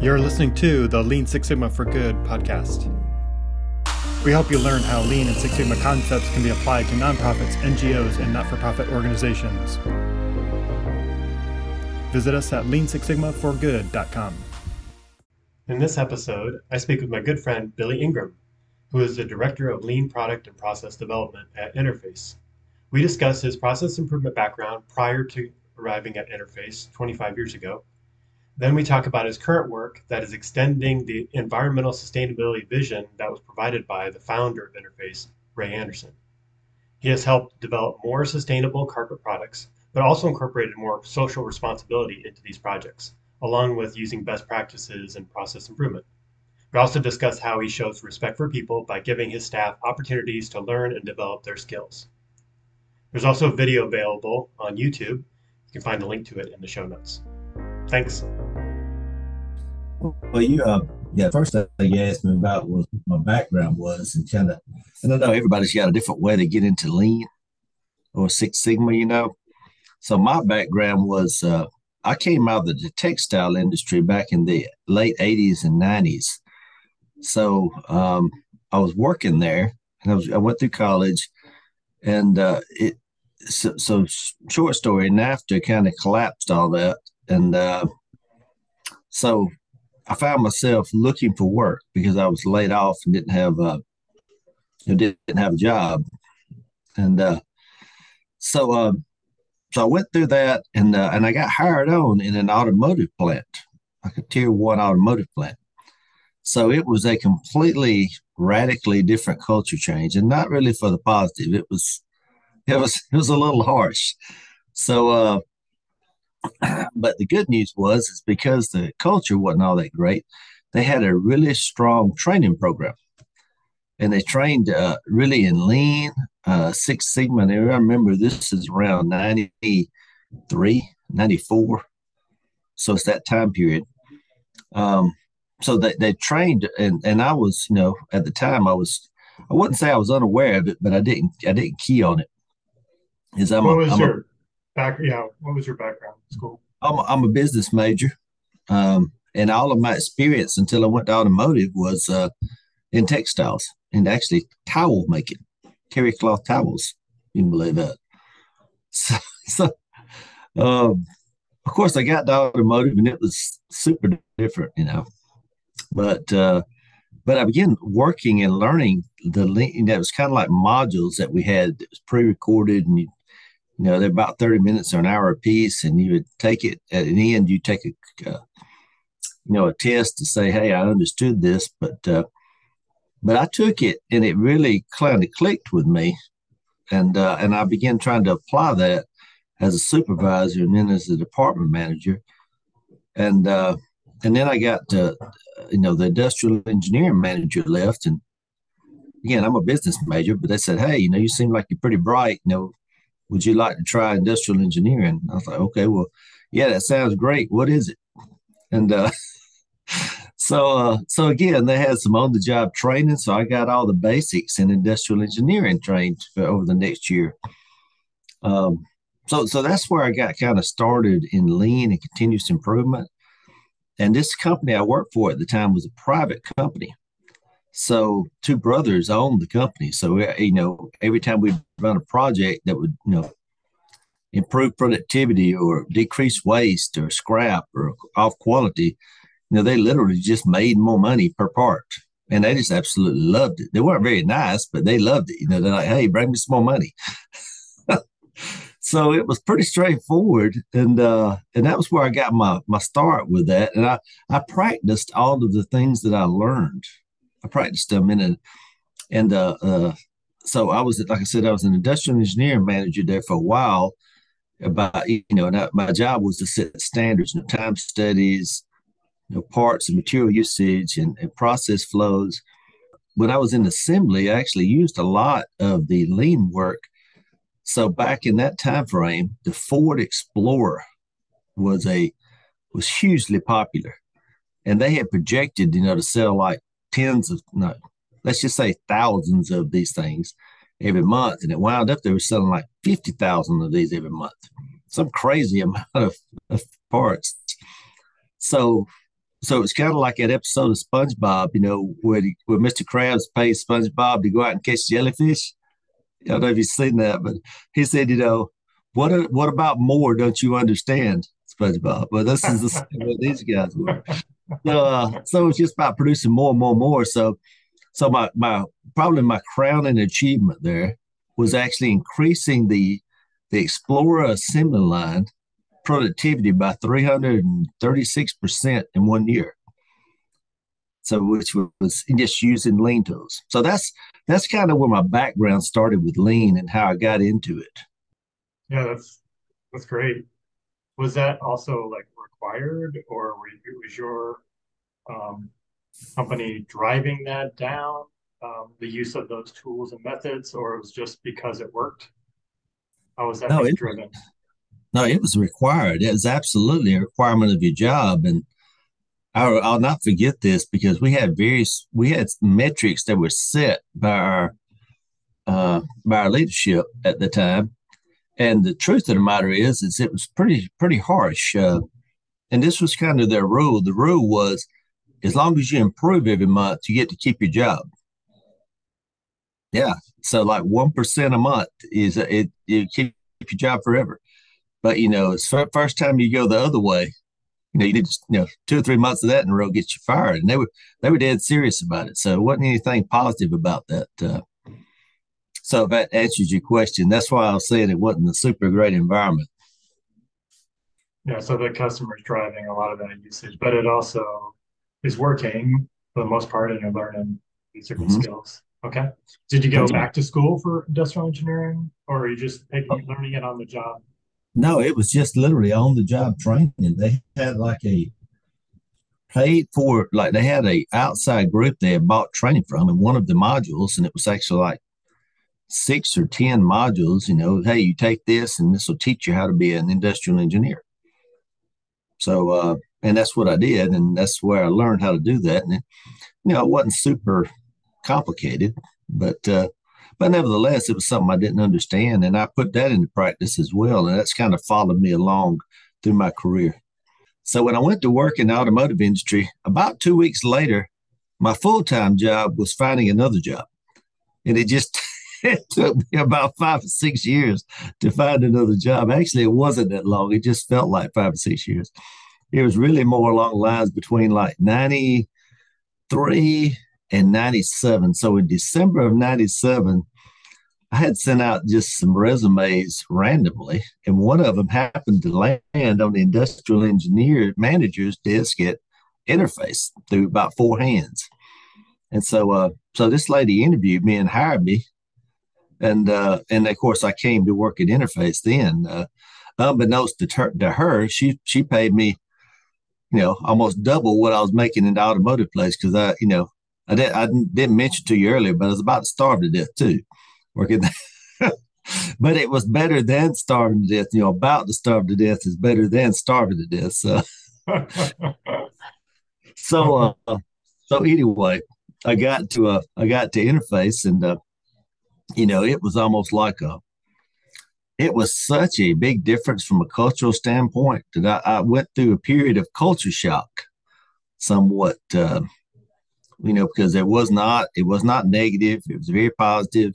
You're listening to the Lean Six Sigma for Good podcast. We help you learn how Lean and Six Sigma concepts can be applied to nonprofits, NGOs, and not for profit organizations. Visit us at leansixsigmaforgood.com. In this episode, I speak with my good friend Billy Ingram, who is the Director of Lean Product and Process Development at Interface. We discuss his process improvement background prior to arriving at Interface 25 years ago then we talk about his current work that is extending the environmental sustainability vision that was provided by the founder of Interface, Ray Anderson. He has helped develop more sustainable carpet products, but also incorporated more social responsibility into these projects, along with using best practices and process improvement. We also discuss how he shows respect for people by giving his staff opportunities to learn and develop their skills. There's also a video available on YouTube. You can find a link to it in the show notes. Thanks. Well, you, uh, yeah, first thing you asked me about was what my background was, and kind of, and I know, everybody's got a different way to get into lean or Six Sigma, you know. So my background was, uh, I came out of the textile industry back in the late 80s and 90s. So um, I was working there and I, was, I went through college and uh, it, so, so short story, NAFTA kind of collapsed all that. And uh, so I found myself looking for work because I was laid off and didn't have a didn't have a job, and uh, so uh, so I went through that and uh, and I got hired on in an automotive plant, like a tier one automotive plant. So it was a completely radically different culture change, and not really for the positive. It was it was it was a little harsh. So uh, but the good news was is because the culture wasn't all that great, they had a really strong training program. And they trained uh, really in lean, uh, Six Sigma. And I remember this is around 93, 94. So it's that time period. Um, so they, they trained and, and I was, you know, at the time I was, I wouldn't say I was unaware of it, but I didn't, I didn't key on it. Is I'm, what a, was I'm your, back yeah what was your background in school? I'm, I'm a business major um, and all of my experience until i went to automotive was uh, in textiles and actually towel making terry cloth towels. You can believe that. So, so um, of course i got to automotive and it was super different you know but uh, but I began working and learning the know, was kind of like modules that we had that was pre-recorded and you you know they're about 30 minutes or an hour a piece and you would take it at the end you take a uh, you know a test to say hey i understood this but uh, but i took it and it really kind of clicked with me and uh, and i began trying to apply that as a supervisor and then as a department manager and uh, and then i got to, you know the industrial engineering manager left and again i'm a business major but they said hey you know you seem like you're pretty bright you know would you like to try industrial engineering? I was like, okay, well, yeah, that sounds great. What is it? And uh, so, uh, so again, they had some on the job training. So I got all the basics in industrial engineering trained for over the next year. Um, so, so that's where I got kind of started in lean and continuous improvement. And this company I worked for at the time was a private company. So two brothers owned the company. So you know, every time we run a project that would you know improve productivity or decrease waste or scrap or off quality, you know, they literally just made more money per part. And they just absolutely loved it. They weren't very nice, but they loved it. You know, they're like, hey, bring me some more money. so it was pretty straightforward. And uh, and that was where I got my my start with that. And I, I practiced all of the things that I learned I practiced them in it. And uh, uh, so I was, like I said, I was an industrial engineering manager there for a while. About you know, and I, my job was to set standards, you know, time studies, you know, parts and material usage and, and process flows. When I was in assembly, I actually used a lot of the lean work. So back in that time frame, the Ford Explorer was a was hugely popular, and they had projected, you know, to sell like tens of no, let's just say thousands of these things every month, and it wound up they were selling like fifty thousand of these every month, some crazy amount of, of parts. So so it's kind of like that episode of SpongeBob, you know, where where Mr. Krabs pays SpongeBob to go out and catch jellyfish. I don't know if you've seen that, but he said, you know, what what about more? Don't you understand, SpongeBob? Well, this is the what these guys were. So, uh, so it's just about producing more and more and more. So, so my my probably my crowning achievement there was actually increasing the the Explorer assembly line productivity by 336% in one year. So which was just using lean tools. So that's that's kind of where my background started with lean and how I got into it. Yeah, that's that's great. Was that also like required, or was your um, company driving that down, um, the use of those tools and methods, or it was just because it worked? How was that no, it, driven? No, it was required. It was absolutely a requirement of your job, and I'll, I'll not forget this because we had various we had metrics that were set by our uh, by our leadership at the time, and the truth of the matter is, is it was pretty pretty harsh. Uh, and this was kind of their rule. The rule was, as long as you improve every month, you get to keep your job. Yeah, so like one percent a month is it you keep your job forever. But you know, it's first time you go the other way, you know, you need you know two or three months of that in a row get you fired, and they were they were dead serious about it. So it wasn't anything positive about that. Uh, so if that answers your question, that's why I was saying it wasn't a super great environment. Yeah, so the customer's driving a lot of that usage, but it also is working for the most part, and you're learning these different mm-hmm. skills. Okay. Did you go back to school for industrial engineering, or are you just taking, oh. learning it on the job? No, it was just literally on the job training. They had like a paid for, like they had a outside group they had bought training from, and one of the modules, and it was actually like six or ten modules. You know, hey, you take this, and this will teach you how to be an industrial engineer. So, uh, and that's what I did, and that's where I learned how to do that. And it, you know, it wasn't super complicated, but uh, but nevertheless, it was something I didn't understand, and I put that into practice as well, and that's kind of followed me along through my career. So when I went to work in the automotive industry, about two weeks later, my full time job was finding another job, and it just it took me about five or six years to find another job. Actually, it wasn't that long; it just felt like five or six years. It was really more along lines between like ninety three and 97. So in December of 97, I had sent out just some resumes randomly, and one of them happened to land on the industrial engineer manager's desk at Interface through about four hands. And so, uh, so this lady interviewed me and hired me, and uh, and of course I came to work at Interface then. Uh, unbeknownst to, her, to her, she she paid me, you know, almost double what I was making in the automotive place because I, you know, I, did, I didn't mention to you earlier, but I was about to starve to death too, working but it was better than starving to death. You know, about to starve to death is better than starving to death. So, so, uh, so anyway, I got to uh, I got to interface, and uh, you know, it was almost like a, it was such a big difference from a cultural standpoint that I, I went through a period of culture shock, somewhat. Uh, you know, because it was not it was not negative. It was very positive.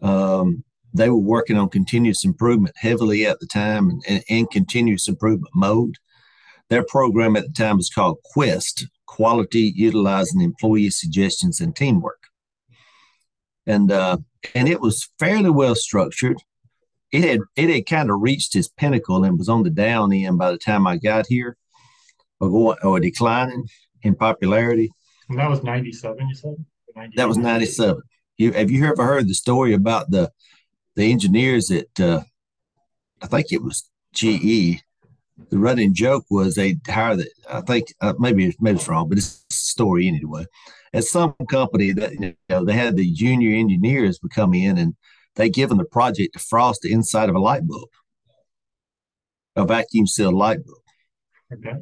Um, they were working on continuous improvement heavily at the time and, and, and, continuous improvement mode. Their program at the time was called Quest Quality Utilizing Employee Suggestions and Teamwork. And uh, and it was fairly well structured. It had it had kind of reached its pinnacle and was on the down end by the time I got here, or going or declining in popularity. And that was 97, you said? That was 97. You, have you ever heard the story about the the engineers at, uh, I think it was GE? The running joke was they hire the, I think, uh, maybe, maybe it's wrong, but it's a story anyway. At some company that, you know, they had the junior engineers would come in and they give them the project to frost the inside of a light bulb, a vacuum sealed light bulb. Okay.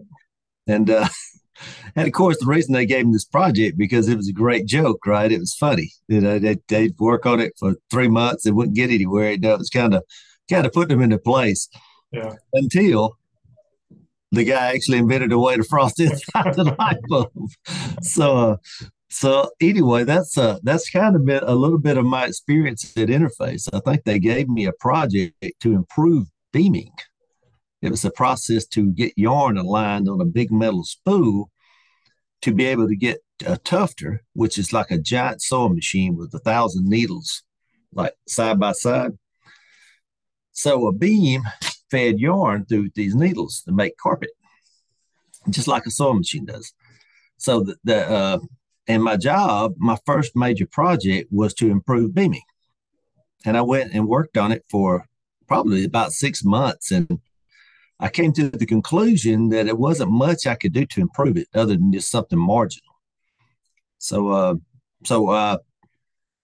And uh, and of course, the reason they gave him this project because it was a great joke, right? It was funny. You know, they, they'd work on it for three months and wouldn't get anywhere. You know, it was kind of kind of putting them into place. Yeah. Until the guy actually invented a way to frost inside the light bulb. So, uh, so anyway, that's uh, that's kind of been a little bit of my experience at Interface. I think they gave me a project to improve beaming. It was a process to get yarn aligned on a big metal spool to be able to get a tufter, which is like a giant sewing machine with a thousand needles, like side by side. So a beam fed yarn through these needles to make carpet, just like a sewing machine does. So the, the uh, and my job, my first major project was to improve beaming, and I went and worked on it for probably about six months, and I came to the conclusion that it wasn't much I could do to improve it other than just something marginal. So, uh, so, uh,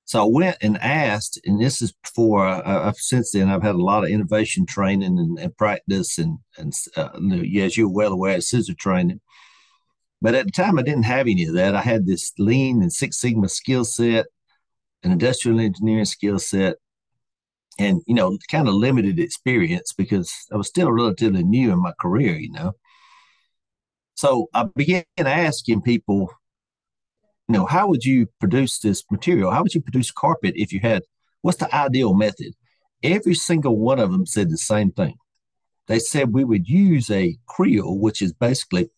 so I went and asked, and this is before uh, I've since then I've had a lot of innovation training and, and practice, and and uh, as you're well aware, scissor training. But at the time, I didn't have any of that. I had this lean and Six Sigma skill set, an industrial engineering skill set, and you know kind of limited experience because i was still relatively new in my career you know. So i began asking people you know how would you produce this material? How would you produce carpet if you had what's the ideal method? Every single one of them said the same thing. They said we would use a creel which is basically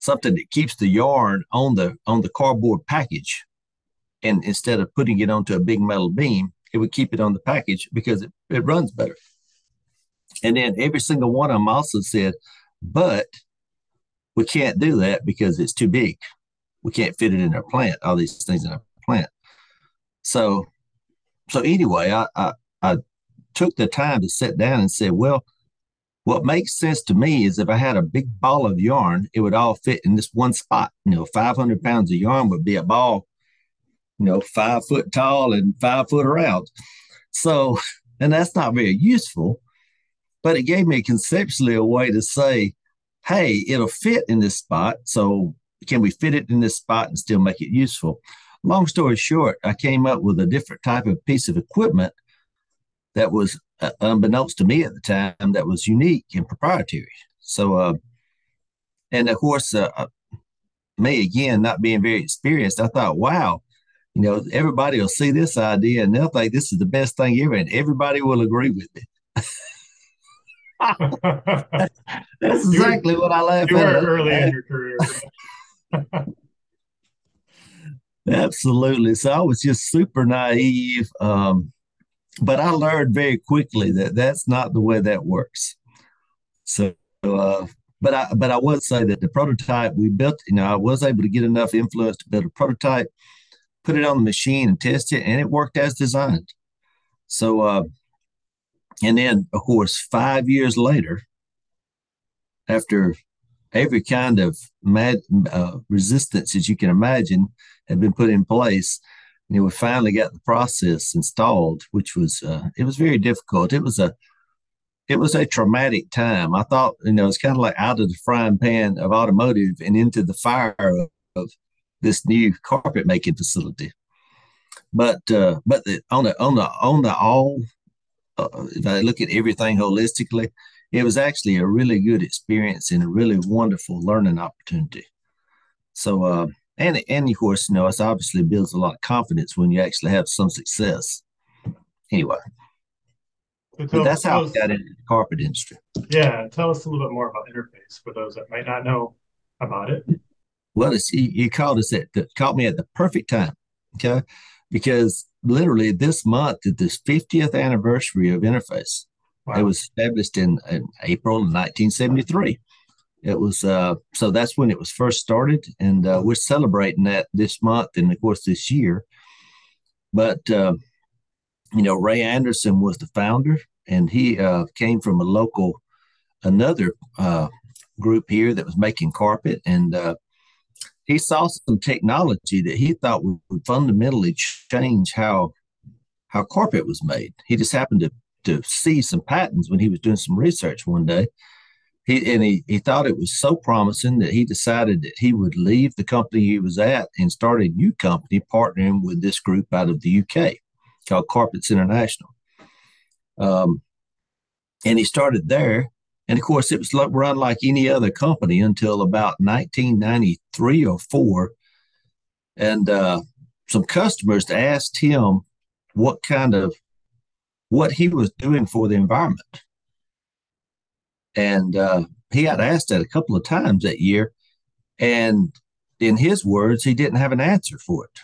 something that keeps the yarn on the on the cardboard package and instead of putting it onto a big metal beam it would keep it on the package because it, it runs better. And then every single one of them also said, but we can't do that because it's too big. We can't fit it in our plant, all these things in our plant. So, so anyway, I, I, I took the time to sit down and say, well, what makes sense to me is if I had a big ball of yarn, it would all fit in this one spot. You know, 500 pounds of yarn would be a ball you know, five foot tall and five foot around. So, and that's not very useful, but it gave me conceptually a way to say, hey, it'll fit in this spot. So, can we fit it in this spot and still make it useful? Long story short, I came up with a different type of piece of equipment that was uh, unbeknownst to me at the time that was unique and proprietary. So, uh, and of course, uh, uh me again, not being very experienced, I thought, wow, you know, everybody will see this idea and they'll think this is the best thing ever, and everybody will agree with it. That's exactly what I laugh you at. You were early in your career. Absolutely. So I was just super naive. Um, but I learned very quickly that that's not the way that works. So, uh, but I but I would say that the prototype we built, you know, I was able to get enough influence to build a prototype put it on the machine and test it, and it worked as designed. So, uh, and then of course, five years later, after every kind of mad, uh, resistance that you can imagine had been put in place, you know, we finally got the process installed, which was uh, it was very difficult. It was a it was a traumatic time. I thought, you know, it's kind of like out of the frying pan of automotive and into the fire of, of this new carpet making facility. But uh, but the, on the on the on the all, uh, if I look at everything holistically, it was actually a really good experience and a really wonderful learning opportunity. So uh, and and of course, you know, obviously builds a lot of confidence when you actually have some success. Anyway. So tell, that's how us, I got into the carpet industry. Yeah, tell us a little bit more about interface for those that might not know about it. Well, it's, you, you called us at the, caught me at the perfect time, okay? Because literally this month is this 50th anniversary of Interface. Wow. It was established in, in April of 1973. It was uh, so that's when it was first started, and uh, we're celebrating that this month and of course this year. But uh, you know, Ray Anderson was the founder, and he uh, came from a local another uh, group here that was making carpet, and uh, he saw some technology that he thought would, fundamentally change how how carpet was made. He just happened to to see some patents when he was doing some research one day. He and he, he thought it was so promising that he decided that he would leave the company he was at and start a new company partnering with this group out of the UK called Carpets International. Um, and he started there And of course, it was run like any other company until about 1993 or four. And uh, some customers asked him what kind of what he was doing for the environment. And uh, he had asked that a couple of times that year. And in his words, he didn't have an answer for it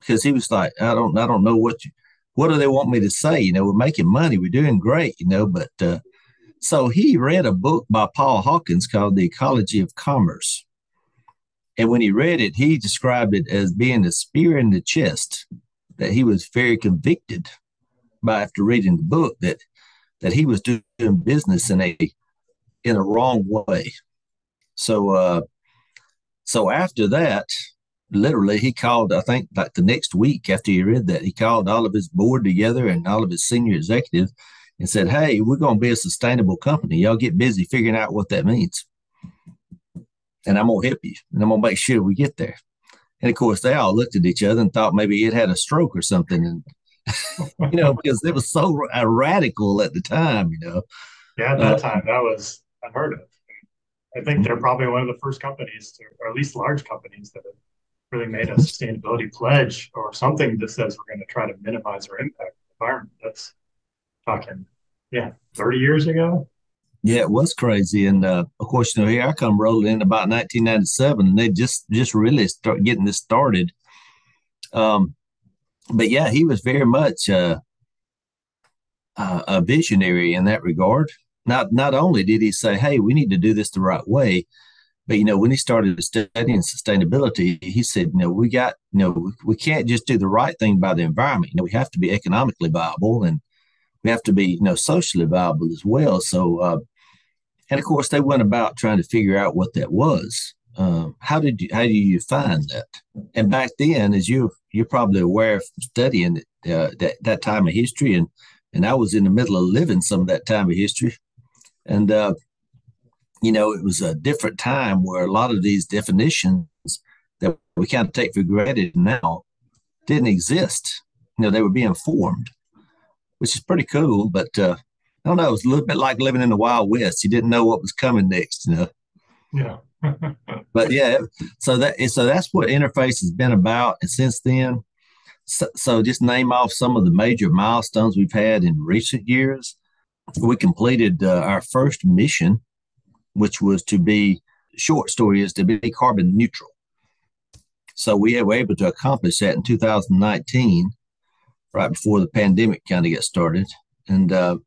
because he was like, I don't, I don't know what you, what do they want me to say? You know, we're making money, we're doing great, you know, but uh, so he read a book by Paul Hawkins called The Ecology of Commerce. And when he read it, he described it as being a spear in the chest, that he was very convicted by after reading the book that that he was doing business in a in a wrong way. So uh so after that, literally he called, I think like the next week after he read that, he called all of his board together and all of his senior executives and said, Hey, we're to be a sustainable company. Y'all get busy figuring out what that means. And I'm to help you and I'm to make sure we get there. And of course, they all looked at each other and thought maybe it had a stroke or something. And, you know, because it was so radical at the time, you know. Yeah, at that uh, time, that was unheard of. I think they're probably one of the first companies, to, or at least large companies, that have really made a sustainability pledge or something that says we're going to try to minimize our impact on the environment. That's talking, yeah, 30 years ago. Yeah, it was crazy, and uh, of course, you know, here I come rolling in about 1997, and they just just really start getting this started. Um, but yeah, he was very much uh, uh, a visionary in that regard. Not not only did he say, "Hey, we need to do this the right way," but you know, when he started studying sustainability, he said, "You know, we got you know, we, we can't just do the right thing by the environment. You know, we have to be economically viable and we have to be you know socially viable as well." So, uh, and of course, they went about trying to figure out what that was. Um, how did you how do you find that? And back then, as you you're probably aware of studying uh, that that time of history, and and I was in the middle of living some of that time of history. And, uh, you know, it was a different time where a lot of these definitions that we kind of take for granted now didn't exist. You know, they were being formed, which is pretty cool. But uh, I don't know, it was a little bit like living in the Wild West. You didn't know what was coming next, you know. Yeah. But yeah, so that so that's what interface has been about. And since then, so, so just name off some of the major milestones we've had in recent years we completed uh, our first mission, which was to be short story is to be carbon neutral. So we were able to accomplish that in 2019, right before the pandemic kind of got started, and uh,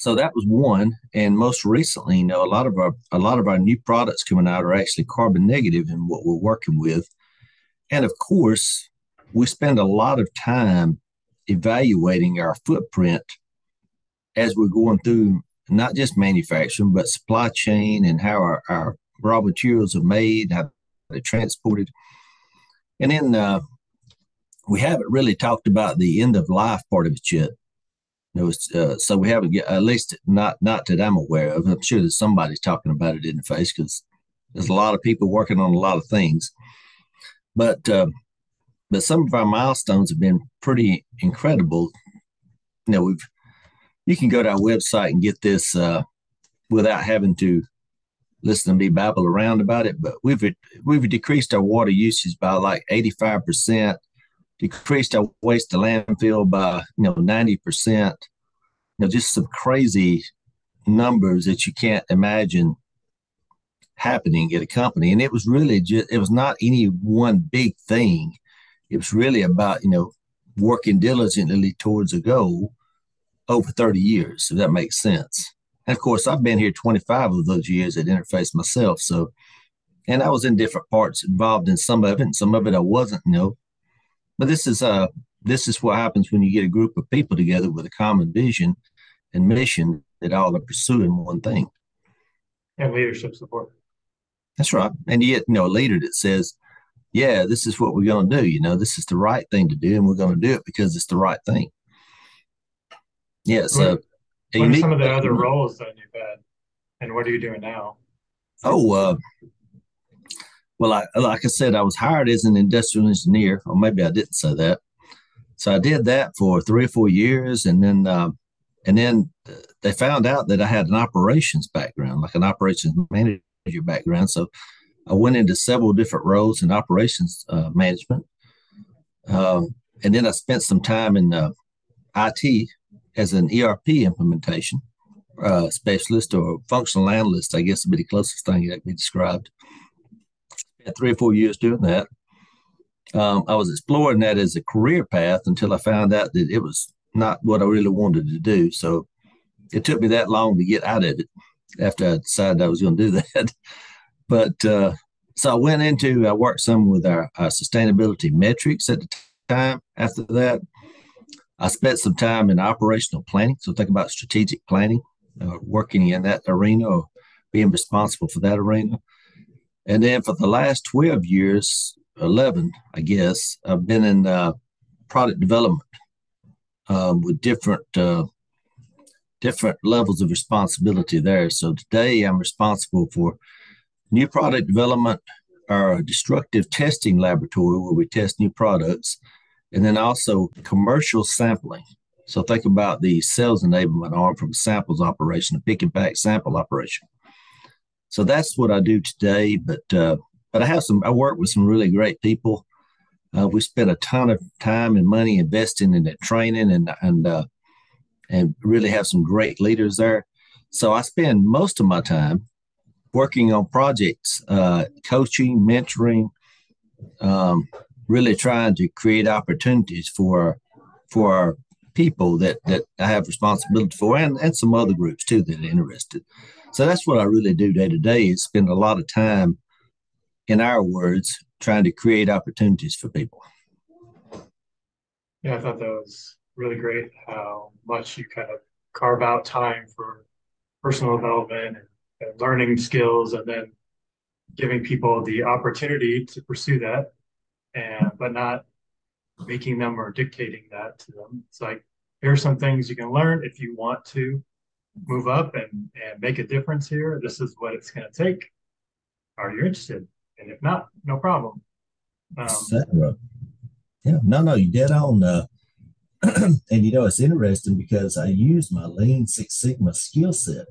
so that was one. And most recently, you know, a lot of our a lot of our new products coming out are actually carbon negative in what we're working with, and of course, we spend a lot of time evaluating our footprint as we're going through not just manufacturing, but supply chain and how our, our raw materials are made, how they're transported. And then uh, we haven't really talked about the end of life part of it yet. You know, uh, so we haven't get at least not not that I'm aware of. I'm sure that somebody's talking about it Interface because there's a lot of people working on a lot of things. But uh, but some of our milestones have been pretty incredible. You know, we've you can go to our website and get this uh, without having to listen to me babble around about it. But we've we've decreased our water usage by like eighty five percent, decreased our waste to landfill by you know ninety percent. You know, just some crazy numbers that you can't imagine happening at a company. And it was really just it was not any one big thing. It was really about you know working diligently towards a goal over 30 years, if that makes sense. And of course, I've been here 25 of those years at Interface myself. So, and I was in different parts involved in some of it, and some of it I wasn't, you know. But this is uh this is what happens when you get a group of people together with a common vision and mission that all are pursuing one thing. And leadership support. That's right. And yet, you know, a leader that says, Yeah, this is what we're gonna do, you know, this is the right thing to do, and we're gonna do it because it's the right thing. Yeah. So, what, what are some of the other roles that you've had, and what are you doing now? Oh, uh, well, I, like I said, I was hired as an industrial engineer, or maybe I didn't say that. So I did that for three or four years, and then uh, and then they found out that I had an operations background, like an operations manager background. So I went into several different roles in operations uh, management. Um, and then I spent some time in uh, IT as an ERP implementation uh, specialist or functional analyst, I guess would be the closest thing that could be described. Spent three or four years doing that. Um, I was exploring that as a career path until I found out that it was not what I really wanted to do. So it took me that long to get out of it after I decided I was going to do that. but uh, so I went into, I worked some with our, our sustainability metrics at the time. After that, I spent some time in operational planning. So think about strategic planning, uh, working in that arena or being responsible for that arena. And then for the last 12 years, 11, I guess, I've been in uh, product development um, with different uh, different levels of responsibility there. So today I'm responsible for new product development, our destructive testing laboratory where we test new products, and then also commercial sampling. So think about the sales enablement arm from samples operation, a pick and pack sample operation. So that's what I do today. But uh, but I have some. I work with some really great people. Uh, we spent a ton of time and money investing in that training and and uh, and really have some great leaders there. So I spend most of my time working on projects, uh, coaching, mentoring, um, really trying to create opportunities for for our people that that I have responsibility for, and and some other groups too that are interested. So that's what I really do day to day is spend a lot of time, in our words, trying to create opportunities for people. Yeah, I thought that was really great how much you kind of carve out time for personal development and, and learning skills and then giving people the opportunity to pursue that and but not making them or dictating that to them. It's like here's some things you can learn if you want to move up and and make a difference here. This is what it's going to take. Are you interested? And if not, no problem. Um, yeah, no, no, you dead on. Uh, and you know, it's interesting because I use my Lean Six Sigma skill set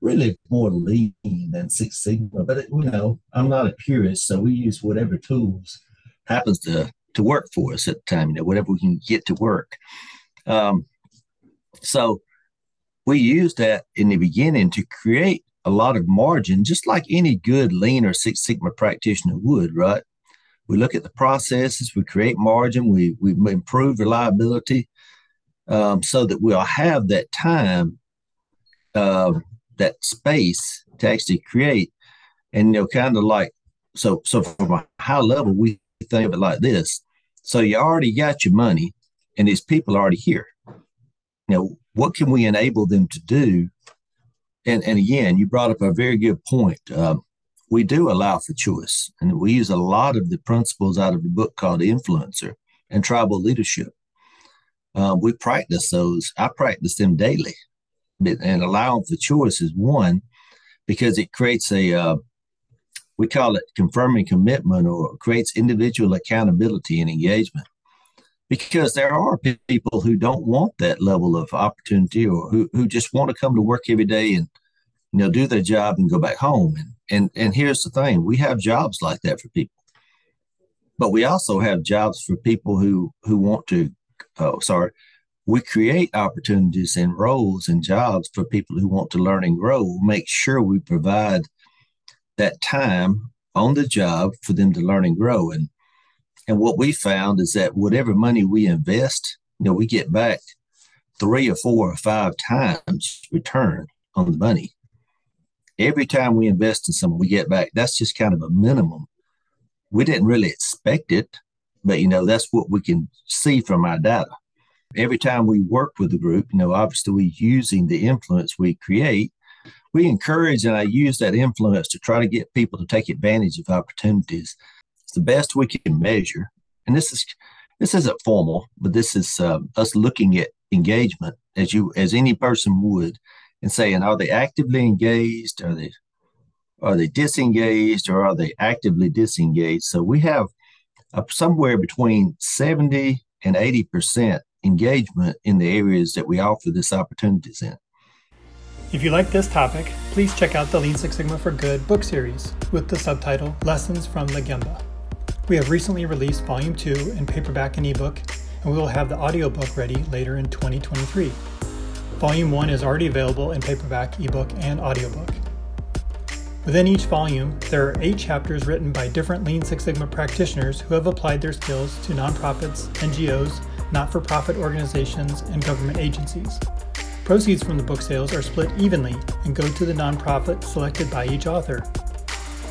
really more lean than Six Sigma. But it, you know, I'm not a purist, so we use whatever tools happens to to work for us at the time. You know, whatever we can get to work. Um, so we use that in the beginning to create a lot of margin, just like any good lean or Six Sigma practitioner would, right? We look at the processes, we create margin, we we improve reliability, um, so that we'll have that time, uh, that space to actually create, and you know, kind of like so. So from a high level, we think of it like this: so you already got your money, and these people are already here. Now, what can we enable them to do? And, and again, you brought up a very good point. Um, we do allow for choice, and we use a lot of the principles out of the book called Influencer and Tribal Leadership. Uh, we practice those. I practice them daily, and allowing for choice is one because it creates a uh, we call it confirming commitment or creates individual accountability and engagement because there are people who don't want that level of opportunity or who, who just want to come to work every day and you know do their job and go back home. And and and here's the thing we have jobs like that for people. But we also have jobs for people who who want to oh sorry. We create opportunities and roles and jobs for people who want to learn and grow. Make sure we provide that time on the job for them to learn and grow. And and what we found is that whatever money we invest, you know, we get back three or four or five times return on the money. Every time we invest in something, we get back. That's just kind of a minimum. We didn't really expect it, but you know, that's what we can see from our data. Every time we work with the group, you know, obviously we're using the influence we create we encourage and I use that influence to try to get people to take advantage of opportunities. The best we can measure. And this is this isn't formal, but this is uh, us looking at engagement as you as any person would, and saying, are they actively engaged? Are they are they disengaged, or are they actively disengaged? So we have somewhere between seventy and eighty percent engagement in the areas that we offer this opportunities in. If you like this topic, please check out the Lean Six Sigma for Good book series with the subtitle Lessons from the Gemba. We have recently released Volume 2 in paperback and ebook, and we will have the audiobook ready later in 2023. Volume 1 is already available in paperback, ebook, and audiobook. Within each volume, there are eight chapters written by different Lean Six Sigma practitioners who have applied their skills to nonprofits, NGOs, not for profit organizations, and government agencies. Proceeds from the book sales are split evenly and go to the nonprofit selected by each author.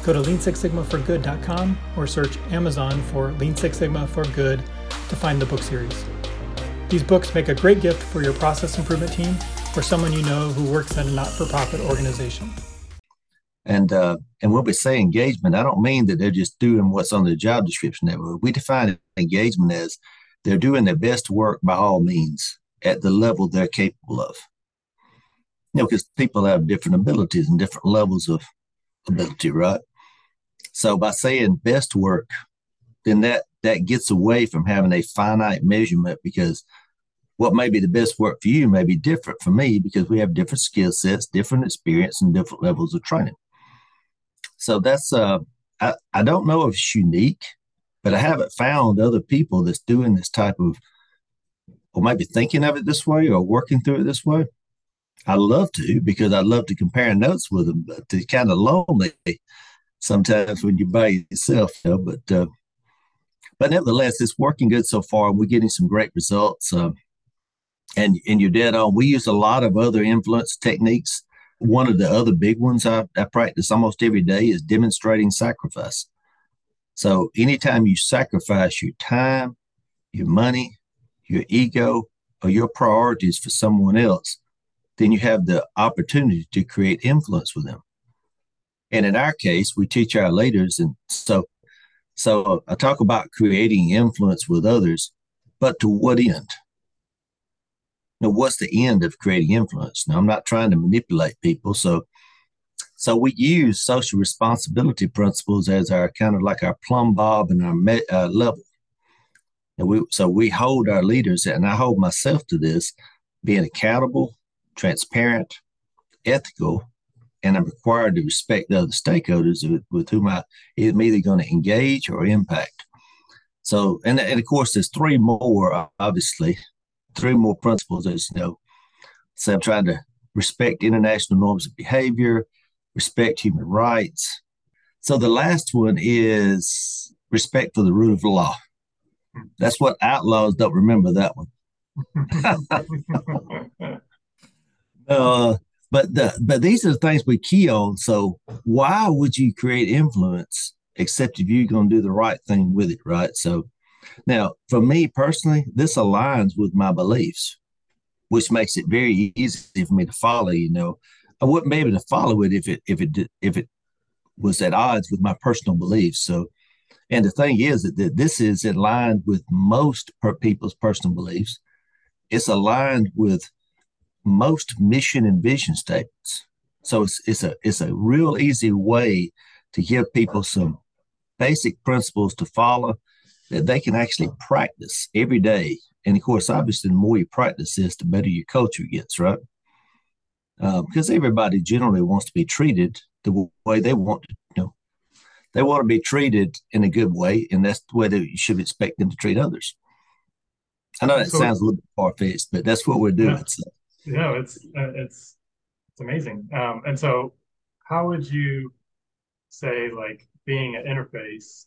Go to lean6sigmaforgood.com or search Amazon for Lean Six Sigma for Good to find the book series. These books make a great gift for your process improvement team or someone you know who works at a not-for-profit organization. And uh, and when we say engagement, I don't mean that they're just doing what's on the job description. We define engagement as they're doing their best work by all means at the level they're capable of. You know, because people have different abilities and different levels of ability, right? So by saying best work, then that that gets away from having a finite measurement because what may be the best work for you may be different for me because we have different skill sets, different experience, and different levels of training. So that's uh I, I don't know if it's unique, but I haven't found other people that's doing this type of or maybe thinking of it this way or working through it this way. I love to because I love to compare notes with them, but it's kind of lonely sometimes when you're by yourself. You know? But uh, but nevertheless, it's working good so far. We're getting some great results. Uh, and and you're dead on. We use a lot of other influence techniques. One of the other big ones I, I practice almost every day is demonstrating sacrifice. So anytime you sacrifice your time, your money, your ego, or your priorities for someone else, then you have the opportunity to create influence with them. And in our case, we teach our leaders, and so so I talk about creating influence with others, but to what end? Now, what's the end of creating influence? Now, I'm not trying to manipulate people, so so we use social responsibility principles as our kind of like our plumb bob and our me, uh, level. And we so we hold our leaders, and I hold myself to this, being accountable, transparent, ethical, and I'm required to respect the other stakeholders with, with whom I am either going to engage or impact. So, and, and of course, there's three more, obviously, three more principles, as you know. So I'm trying to respect international norms of behavior, respect human rights. So the last one is respect for the rule of law. That's what outlaws don't remember that one. uh, but the, but these are the things we key on. So why would you create influence except if you're going to do the right thing with it, right? So now, for me personally, this aligns with my beliefs, which makes it very easy for me to follow. You know, I wouldn't be able to follow it if it if it did, if it was at odds with my personal beliefs. So, and the thing is that, that this is in line with most per people's personal beliefs. It's aligned with most mission and vision statements. So it's it's a it's a real easy way to give people some basic principles to follow that they can actually practice every day. And of course, obviously, the more you practice this, the better your culture gets, right? Uh, because everybody generally wants to be treated the way they want to, you know, they want to be treated in a good way, and that's the way that you should expect them to treat others. I know that so, sounds a little bit far fetched, but that's what we're doing. Yeah, so. Yeah it's uh, it's it's amazing. Um, and so, how would you say like being an interface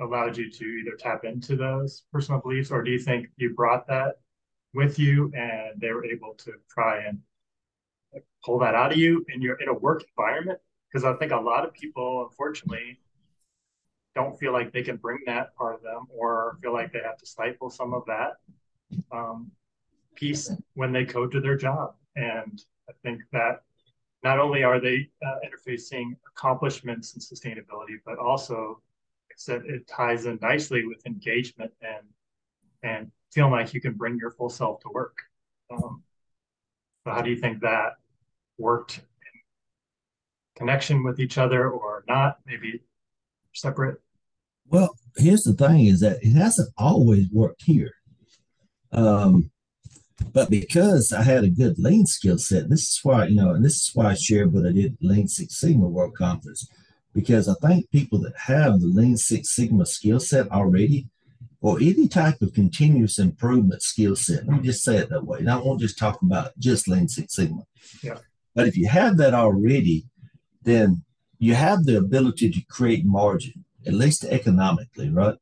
allowed you to either tap into those personal beliefs, or do you think you brought that with you and they were able to try and pull that out of you in your in a work environment? Because I think a lot of people, unfortunately, don't feel like they can bring that part of them, or feel like they have to stifle some of that um, piece when they go to their job. And I think that not only are they uh, Interface's accomplishments and sustainability, but also it ties in nicely with engagement and and feeling like you can bring your full self to work. Um, so how do you think that worked in connection with each other or not? Maybe separate? Well, here's the thing is that it hasn't always worked here. Um, but because I had a good lean skill set, this is why, you know, and this is why I shared what I did Lean Six Sigma World Conference, because I think people that have the Lean Six Sigma skill set already, or any type of continuous improvement skill set, let me just say it that way. And I won't just talk about just Lean Six Sigma. Yeah. But if you have that already, then you have the ability to create margin, at least economically, right?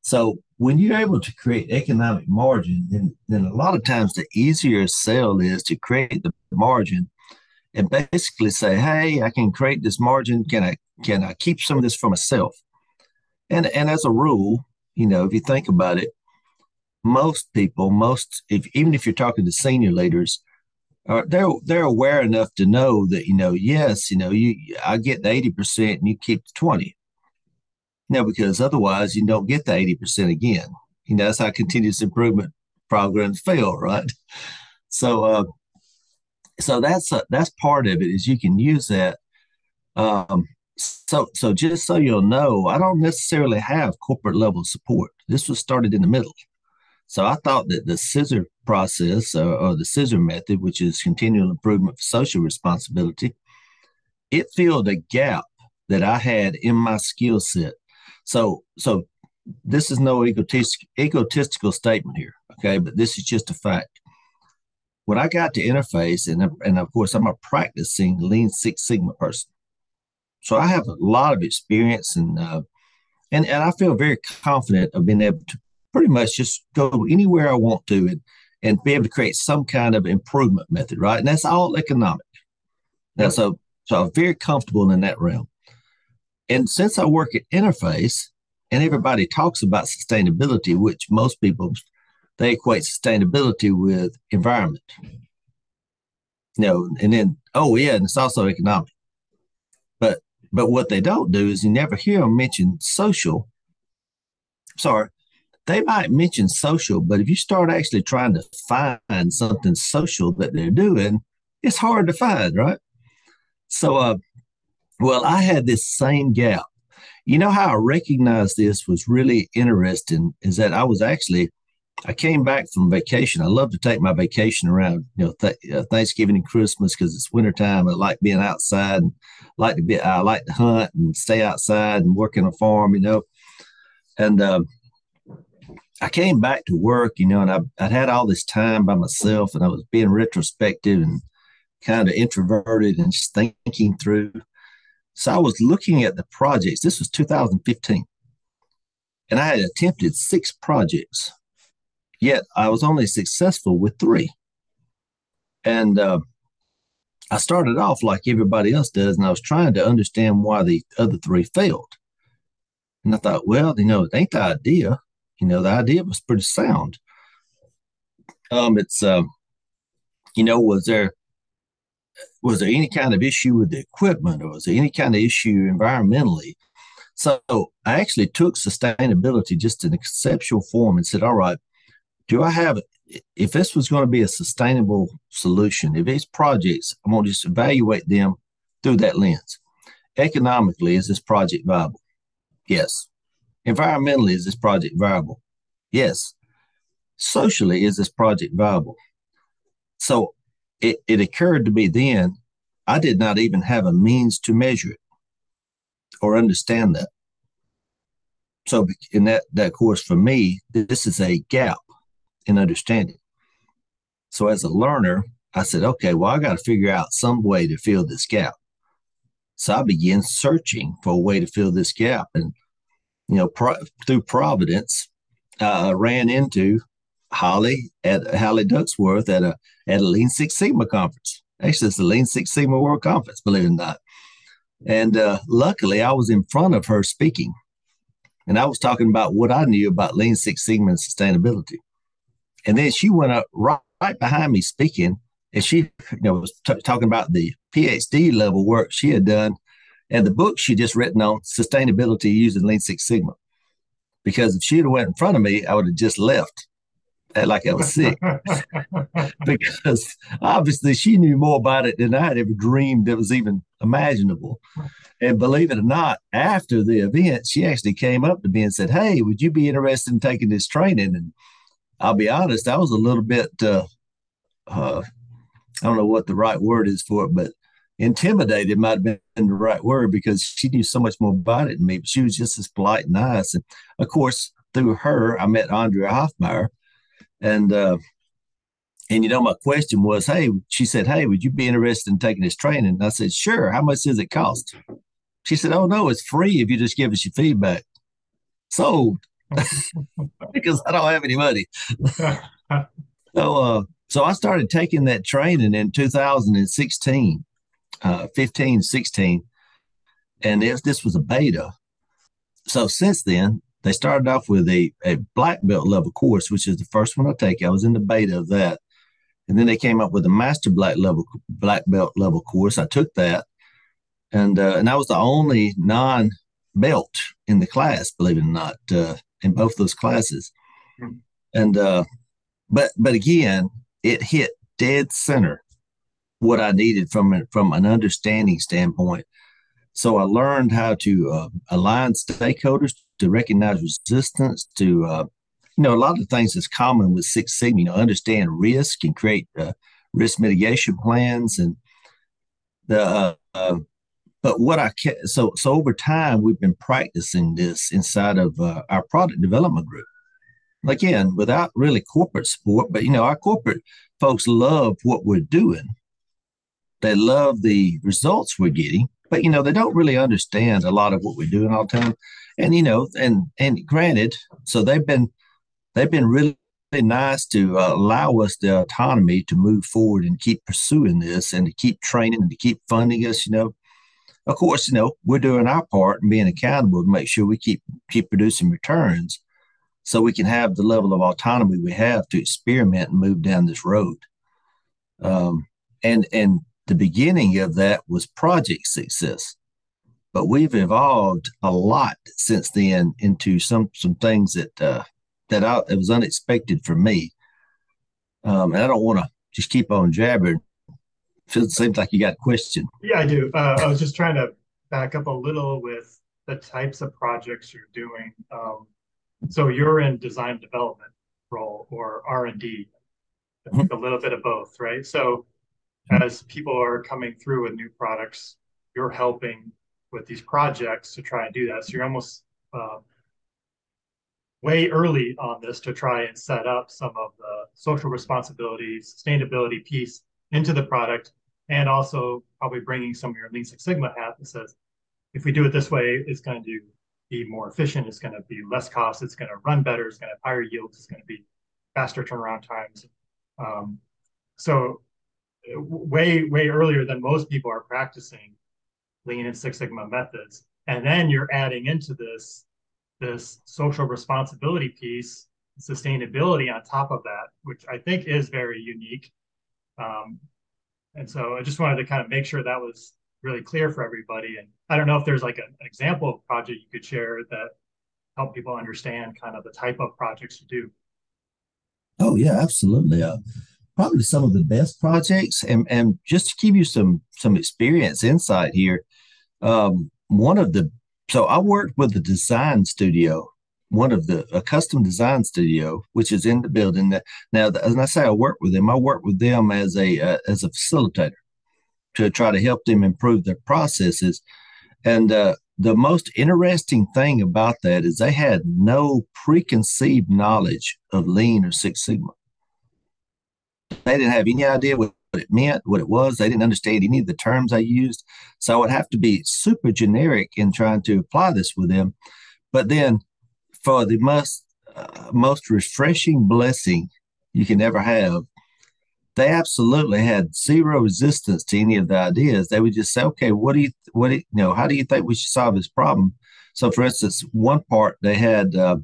So when you're able to create economic margin, then, then a lot of times the easier sell is to create the margin and basically say, hey, I can create this margin. Can I can I keep some of this for myself? And and as a rule, you know, if you think about it, most people, most if even if you're talking to senior leaders, are they're they're aware enough to know that you know, yes, you know, you I get the eighty percent and you keep the twenty. You know, because otherwise you don't get the 80% again. You know, that's how continuous improvement programs fail, right? So, uh, so that's uh, that's part of it is you can use that. Um, so, so just so you'll know, I don't necessarily have corporate level support. This was started in the middle. So I thought that the scissor process or, or the scissor method, which is continual improvement for social responsibility, it filled a gap that I had in my skill set so, so this is no egotistic, egotistical statement here, okay? But this is just a fact. When I got to Interface, and and of course, I'm a practicing Lean Six Sigma person, so I have a lot of experience, and uh, and and I feel very confident of being able to pretty much just go anywhere I want to, and and be able to create some kind of improvement method, right? And that's all economic. Now, so so I'm very comfortable in that realm. And since I work at Interface and everybody talks about sustainability, which most people they equate sustainability with environment. You know, and then oh yeah, and it's also economic. But but what they don't do is you never hear them mention social. Sorry, they might mention social, but if you start actually trying to find something social that they're doing, it's hard to find, right? So uh, well, I had this same gap. You know how I recognized this was really interesting is that I was actually I came back from vacation. I love to take my vacation around, you know, th- uh, Thanksgiving and Christmas because it's wintertime. I like being outside and like to be, I like to hunt and stay outside and work in a farm, you know. And um, I came back to work, you know, and I, I'd had all this time by myself and I was being retrospective and kind of introverted and just thinking through so I was looking at the projects. This was 2015. And I had attempted six projects, yet I was only successful with three. And uh, I started off like everybody else does, and I was trying to understand why the other three failed. And I thought, well, you know, it ain't the idea. You know, the idea was pretty sound. Um, it's, um, you know, was there was there any kind of issue with the equipment or was there any kind of issue environmentally? So I actually took sustainability just in a conceptual form and said, all right, do I have, if this was going to be a sustainable solution, if these projects, I'm going to just evaluate them through that lens. Economically, is this project viable? Yes. Environmentally, is this project viable? Yes. Socially, is this project viable? So it, it occurred to me then I did not even have a means to measure it or understand that. So in that that course for me, this is a gap in understanding. So as a learner, I said, okay, well, I got to figure out some way to fill this gap. So I began searching for a way to fill this gap, and you know, pro- through Providence, I ran into Holly at Holly Duckworth at a at a Lean Six Sigma conference. Actually, it's the Lean Six Sigma World Conference, believe it or not. And uh, luckily, I was in front of her speaking, and I was talking about what I knew about Lean Six Sigma and sustainability. And then she went up right, right behind me speaking, and she you know was t- talking about the PhD level work she had done and the book she just written on sustainability using Lean Six Sigma. Because if she'd have went in front of me, I would have just left like I was sick because obviously she knew more about it than I had ever dreamed that was even imaginable. And believe it or not, after the event, she actually came up to me and said, Hey, would you be interested in taking this training? And I'll be honest, I was a little bit, uh, uh, I don't know what the right word is for it, but intimidated might have been the right word because she knew so much more about it than me. But she was just as polite and nice. And of course, through her, I met Andrea Hoffmeier. And, uh, and you know, my question was, hey, she said, hey, would you be interested in taking this training? And I said, sure. How much does it cost? She said, oh, no, it's free if you just give us your feedback. So, because I don't have any money. so, uh, so I started taking that training in 2016 uh, 15, 16, and this, this was a beta. So since then, they started off with a, a black belt level course, which is the first one I take. I was in the beta of that. And then they came up with a master black level black belt level course. I took that, and uh, and I was the only non belt in the class, believe it or not, uh, in both those classes. Mm-hmm. And uh, but but again, it hit dead center what I needed from from an understanding standpoint. So I learned how to uh, align stakeholders to recognize resistance to uh, you know a lot of the things that's common with Six Sigma. You know, understand risk and create uh, risk mitigation plans and the. Uh, uh, but what I can so so over time we've been practicing this inside of uh, our product development group. Again, without really corporate support, but you know our corporate folks love what we're doing they love the results we're getting, but you know, they don't really understand a lot of what we're doing all the time. And you know, and and granted, so they've been they've been really nice to uh, allow us the autonomy to move forward and keep pursuing this and to keep training and to keep funding us. You know, of course, you know we're doing our part and being accountable to make sure we keep keep producing returns, so we can have the level of autonomy we have to experiment and move down this road. Um, and and the beginning of that was project success but we've evolved a lot since then into some some things that uh, that I, it was unexpected for me. Um, and I don't want to just keep on jabbering. It seems like you got a question. Yeah, I do. Uh, I was just trying to back up a little with the types of projects you're doing. Um, so you're in design development role or R and D, mm-hmm. a little bit of both, right? So as people are coming through with new products, you're helping with these projects to try and do that. So you're almost uh, way early on this to try and set up some of the social responsibility, sustainability piece into the product, and also probably bringing some of your Lean Six Sigma hat that says, if we do it this way, it's going to be more efficient, it's going to be less cost, it's going to run better, it's going to have higher yields, it's going to be faster turnaround times. Um, so way way earlier than most people are practicing lean and six sigma methods. And then you're adding into this this social responsibility piece sustainability on top of that which i think is very unique. Um, and so i just wanted to kind of make sure that was really clear for everybody. And i don't know if there's like an example of project you could share that help people understand kind of the type of projects you do. Oh yeah absolutely. Uh, probably some of the best projects. And and just to give you some some experience insight here, um, one of the so I worked with a design studio, one of the a custom design studio, which is in the building. That, now, and I say, I work with them. I work with them as a uh, as a facilitator to try to help them improve their processes. And uh, the most interesting thing about that is they had no preconceived knowledge of Lean or Six Sigma. They didn't have any idea what, what it meant, what it was. They didn't understand any of the terms I used. So I would have to be super generic in trying to apply this with them. But then for the most uh, most refreshing blessing you can ever have, they absolutely had zero resistance to any of the ideas. They would just say, "Okay, what do you, what do you, you know? How do you think we should solve this problem?" So, for instance, one part they had uh,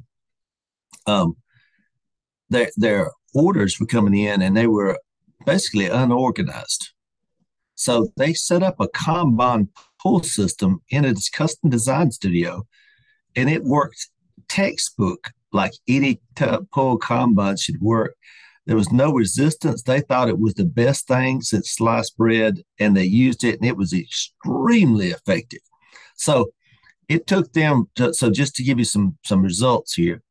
um, their their orders were coming in and they were basically unorganized. So they set up a Kanban pull system in its custom design studio, and it worked textbook like any t- pull Kanban should work. There was no resistance. They thought it was the best thing since sliced bread, and they used it, and it was extremely effective. So it took them. To, so just to give you some some results here,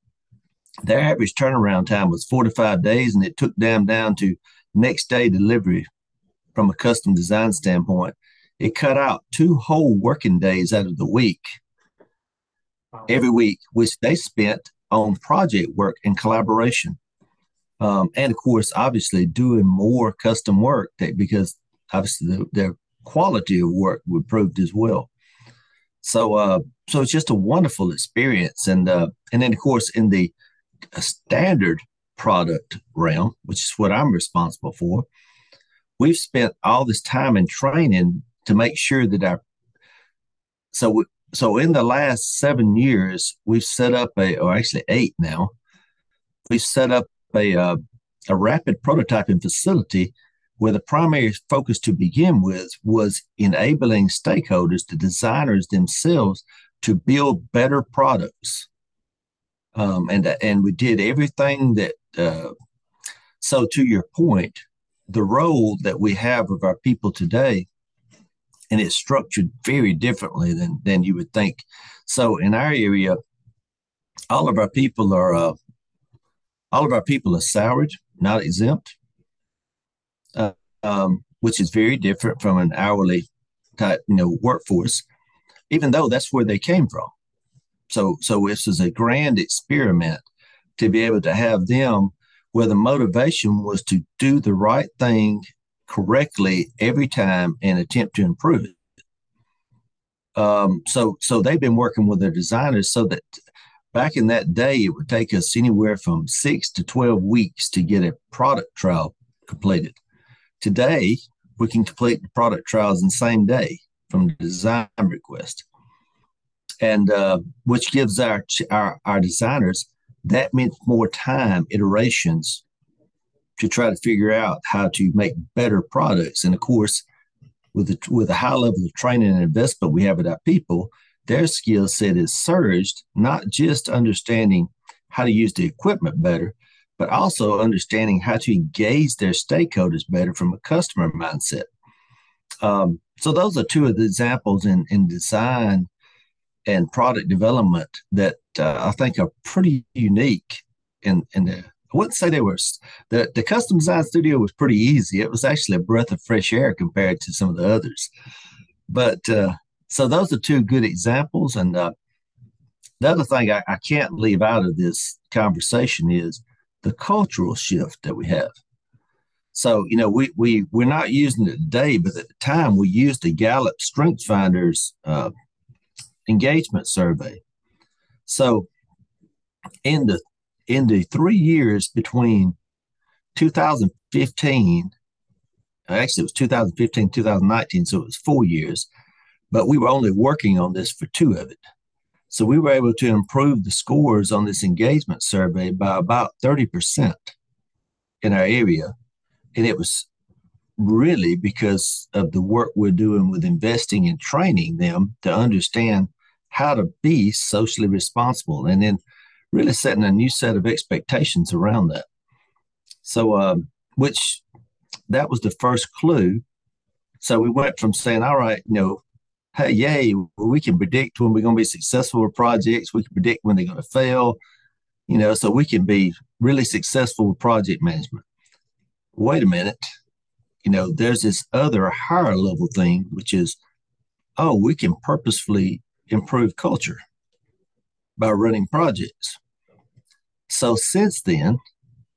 their average turnaround time was four to five days, and it took them down to next day delivery from a custom design standpoint. It cut out two whole working days out of the week every week, which they spent on project work and collaboration. Um, and of course, obviously, doing more custom work that, because obviously the, their quality of work improved as well. So, uh, so it's just a wonderful experience, and uh, and then of course in the standard product realm, which is what I'm responsible for, we've spent all this time in training to make sure that our so so in the last seven years we've set up a or actually eight now we've set up a uh, a rapid prototyping facility where the primary focus to begin with was enabling stakeholders the designers themselves to build better products. Um, and and we did everything that uh, so to your point the role that we have of our people today and it's structured very differently than than you would think. So in our area, all of our people are uh, all of our people are salaried, not exempt, uh, um, which is very different from an hourly type you know workforce. Even though that's where they came from, so so this is a grand experiment to be able to have them where the motivation was to do the right thing correctly every time and attempt to improve it. Um, so so they've been working with their designers so that back in that day it would take us anywhere from six to 12 weeks to get a product trial completed. Today we can complete the product trials in the same day from the design request. And uh, which gives our, our our designers that meant more time iterations to try to figure out how to make better products. And of course, with the, with a high level of training and investment we have with our people, their skill set is surged, not just understanding how to use the equipment better, but also understanding how to engage their stakeholders better from a customer mindset. Um, so those are two of the examples in, in design and product development that uh, I think are pretty unique the I wouldn't say they were the the custom design studio was pretty easy. It was actually a breath of fresh air compared to some of the others. But uh, so those are two good examples. And uh, the other thing I, I can't leave out of this conversation is the cultural shift that we have. So you know we we we're not using it today, but at the time we used the Gallup Strength Finders uh, engagement survey. So in the in the three years between 2015, actually it was 2015, 2019, so it was four years, but we were only working on this for two of it. So we were able to improve the scores on this engagement survey by about 30% in our area. And it was really because of the work we're doing with investing and training them to understand how to be socially responsible. And then really setting a new set of expectations around that. So, um, which that was the first clue. So we went from saying, all right, you know, hey, yay, we can predict when we're going to be successful with projects. We can predict when they're going to fail, you know, so we can be really successful with project management. Wait a minute. You know, there's this other higher level thing, which is, oh, we can purposefully improve culture by running projects. So since then,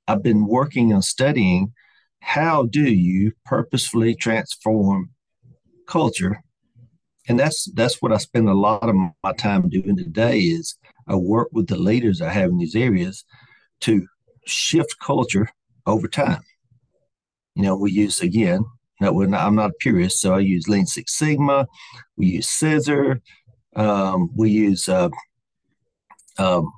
I've been working on studying how do you purposefully transform culture and that's that's what i spend a lot of my time doing today is i work with the leaders i have in these areas to shift culture over time you know we use again no, not, i'm not a purist so i use lean six sigma we use scissor um, we use uh, um,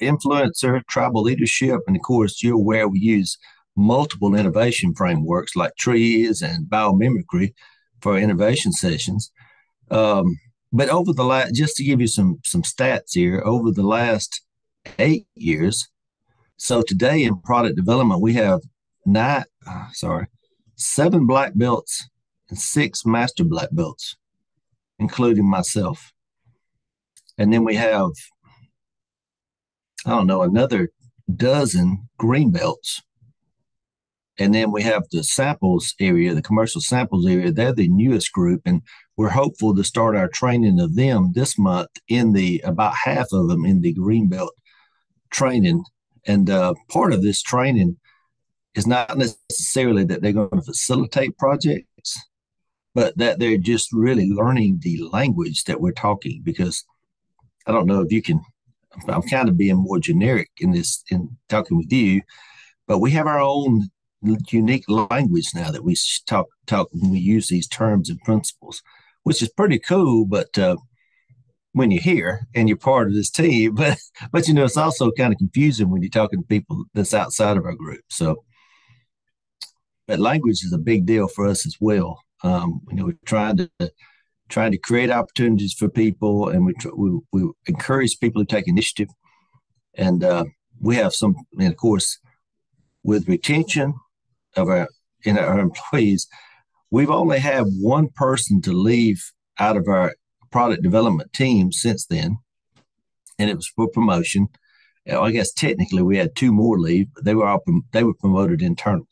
influencer, tribal leadership, and of course, you're aware we use multiple innovation frameworks like TRIZ and biomimicry for innovation sessions. Um, but over the last, just to give you some some stats here, over the last eight years, so today in product development we have nine, uh, sorry, seven black belts and six master black belts, including myself. And then we have I don't know, another dozen green belts. And then we have the samples area, the commercial samples area. They're the newest group, and we're hopeful to start our training of them this month. In the about half of them in the green belt training, and uh, part of this training is not necessarily that they're going to facilitate projects, but that they're just really learning the language that we're talking. Because I don't know if you can I'm kind of being more generic in this in talking with you, but we have our own unique language now that we talk talk when we use these terms and principles, which is pretty cool. But uh, when you're here and you're part of this team, but but you know it's also kind of confusing when you're talking to people that's outside of our group. So, but language is a big deal for us as well. Um, you know, we're trying to trying to create opportunities for people, and we we, we encourage people to take initiative. And uh, we have some, and of course, with retention of our in our employees, we've only had one person to leave out of our product development team since then, and it was for promotion. I guess technically we had two more leave, but they were all they were promoted internally,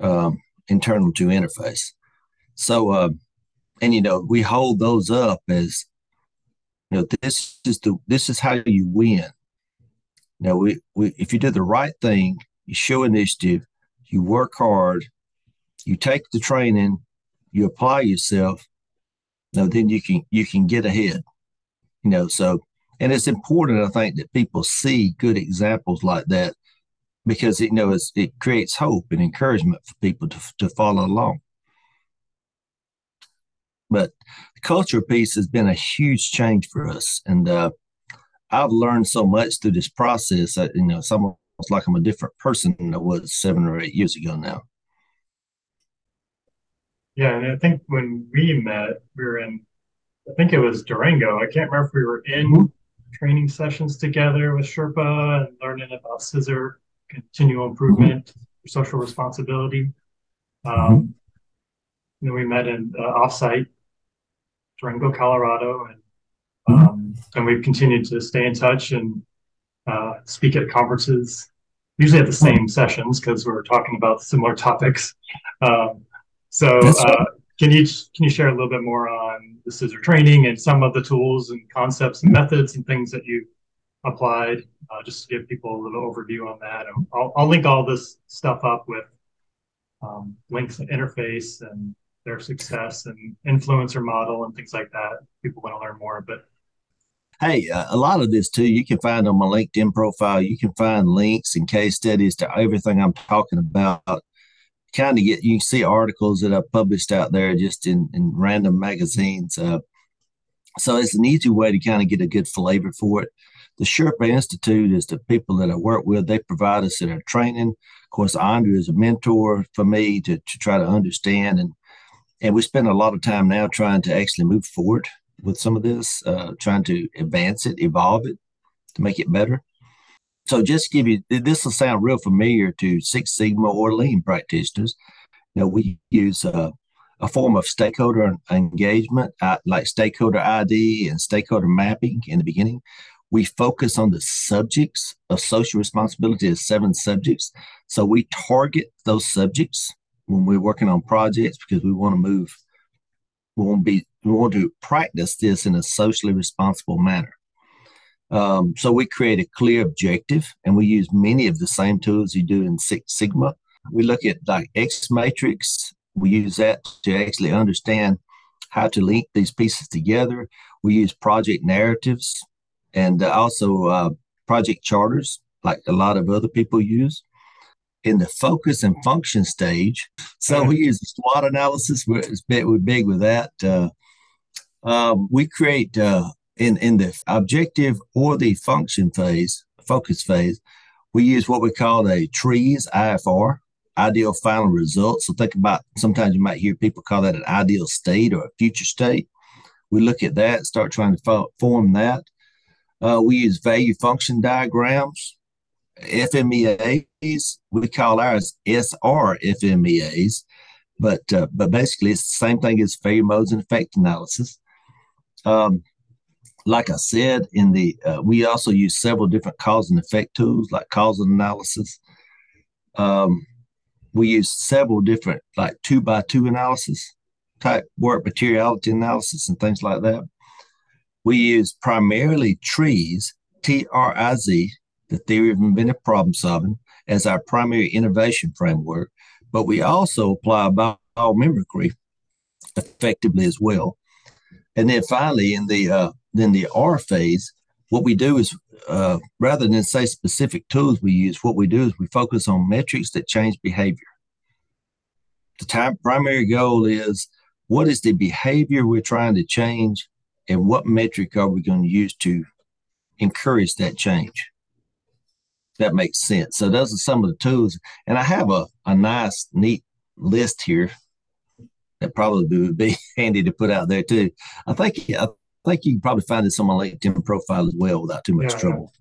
um, internal to Interface. So uh, and you know we hold those up as you know this is the this is how you win. Now we, we if you do the right thing you show initiative you work hard you take the training you apply yourself now then you can you can get ahead you know so and it's important i think that people see good examples like that because you know it creates hope and encouragement for people to, to follow along but the culture piece has been a huge change for us, and uh, I've learned so much through this process. That, you know, it's almost like I'm a different person than I was seven or eight years ago now. Yeah, and I think when we met, we were in, I think it was Durango. I can't remember if we were in mm-hmm. training sessions together with Sherpa and learning about scissor continual improvement, mm-hmm. social responsibility. Um, mm-hmm. And then we met in uh, offsite Durango, Colorado, and um, and we've continued to stay in touch and uh, speak at conferences, usually at the same sessions because we're talking about similar topics. Um, so, uh, can you can you share a little bit more on the scissor training and some of the tools and concepts and methods and things that you applied, uh, just to give people a little overview on that. And I'll, I'll link all this stuff up with um, links and Interface and their success and influencer model and things like that. People want to learn more, but hey, uh, a lot of this too, you can find on my LinkedIn profile. You can find links and case studies to everything I'm talking about. Kind of get you see articles that I've published out there just in in random magazines. Uh, so it's an easy way to kind of get a good flavor for it. The Sherpa Institute is the people that I work with. They provide us in our training. Of course, Andrea is a mentor for me to, to try to understand and and we spend a lot of time now trying to actually move forward with some of this, uh, trying to advance it, evolve it to make it better. So just give you this will sound real familiar to Six Sigma or Lean practitioners. You know, we use uh, a form of stakeholder engagement, uh, like stakeholder ID and stakeholder mapping in the beginning. We focus on the subjects of social responsibility as seven subjects. So we target those subjects when we're working on projects because we want to move we want to be we want to practice this in a socially responsible manner. Um, so we create a clear objective and we use many of the same tools you do in six sigma. We look at like x matrix. We use that to actually understand how to link these pieces together. We use project narratives and also uh, project charters like a lot of other people use in the focus and function stage. So we use the SWOT analysis. We're, we're big with that. Uh, um, we create uh, in in the objective or the function phase, focus phase. We use what we call a TRIZ IFR, ideal final result. So think about sometimes you might hear people call that an ideal state or a future state. We look at that, start trying to fo- form that. Uh, we use value function diagrams. FMEAs, we call ours SR FMEAs, but uh, but basically it's the same thing as failure modes and effect analysis. Um, like I said, in the uh, we also use several different cause and effect tools like causal analysis. Um, we use several different like two by two analysis type work, materiality analysis, and things like that. We use primarily TRIZ, T R I Z, the theory of inventive problem solving, as our primary innovation framework, but we also apply biomimicry effectively as well. And then finally, in the uh, then the R phase, what we do is uh, rather than say specific tools we use, what we do is we focus on metrics that change behavior. The time, primary goal is what is the behavior we're trying to change, and what metric are we going to use to encourage that change? That makes sense. So those are some of the tools, and I have a a nice, neat list here that probably would be handy to put out there too. I think I think you can probably find this on my LinkedIn profile as well without too much yeah, trouble.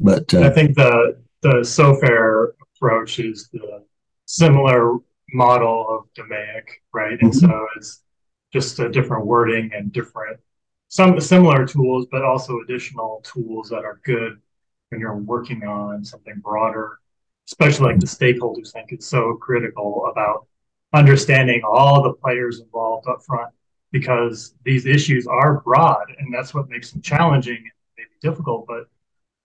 But uh, I think the the SOFARE approach is the similar model of DMAIC, right? And mm-hmm. so it's just a different wording and different some similar tools, but also additional tools that are good when you're working on something broader, especially like the stakeholders think it's so critical about understanding all the players involved up front because these issues are broad and that's what makes them challenging and maybe difficult but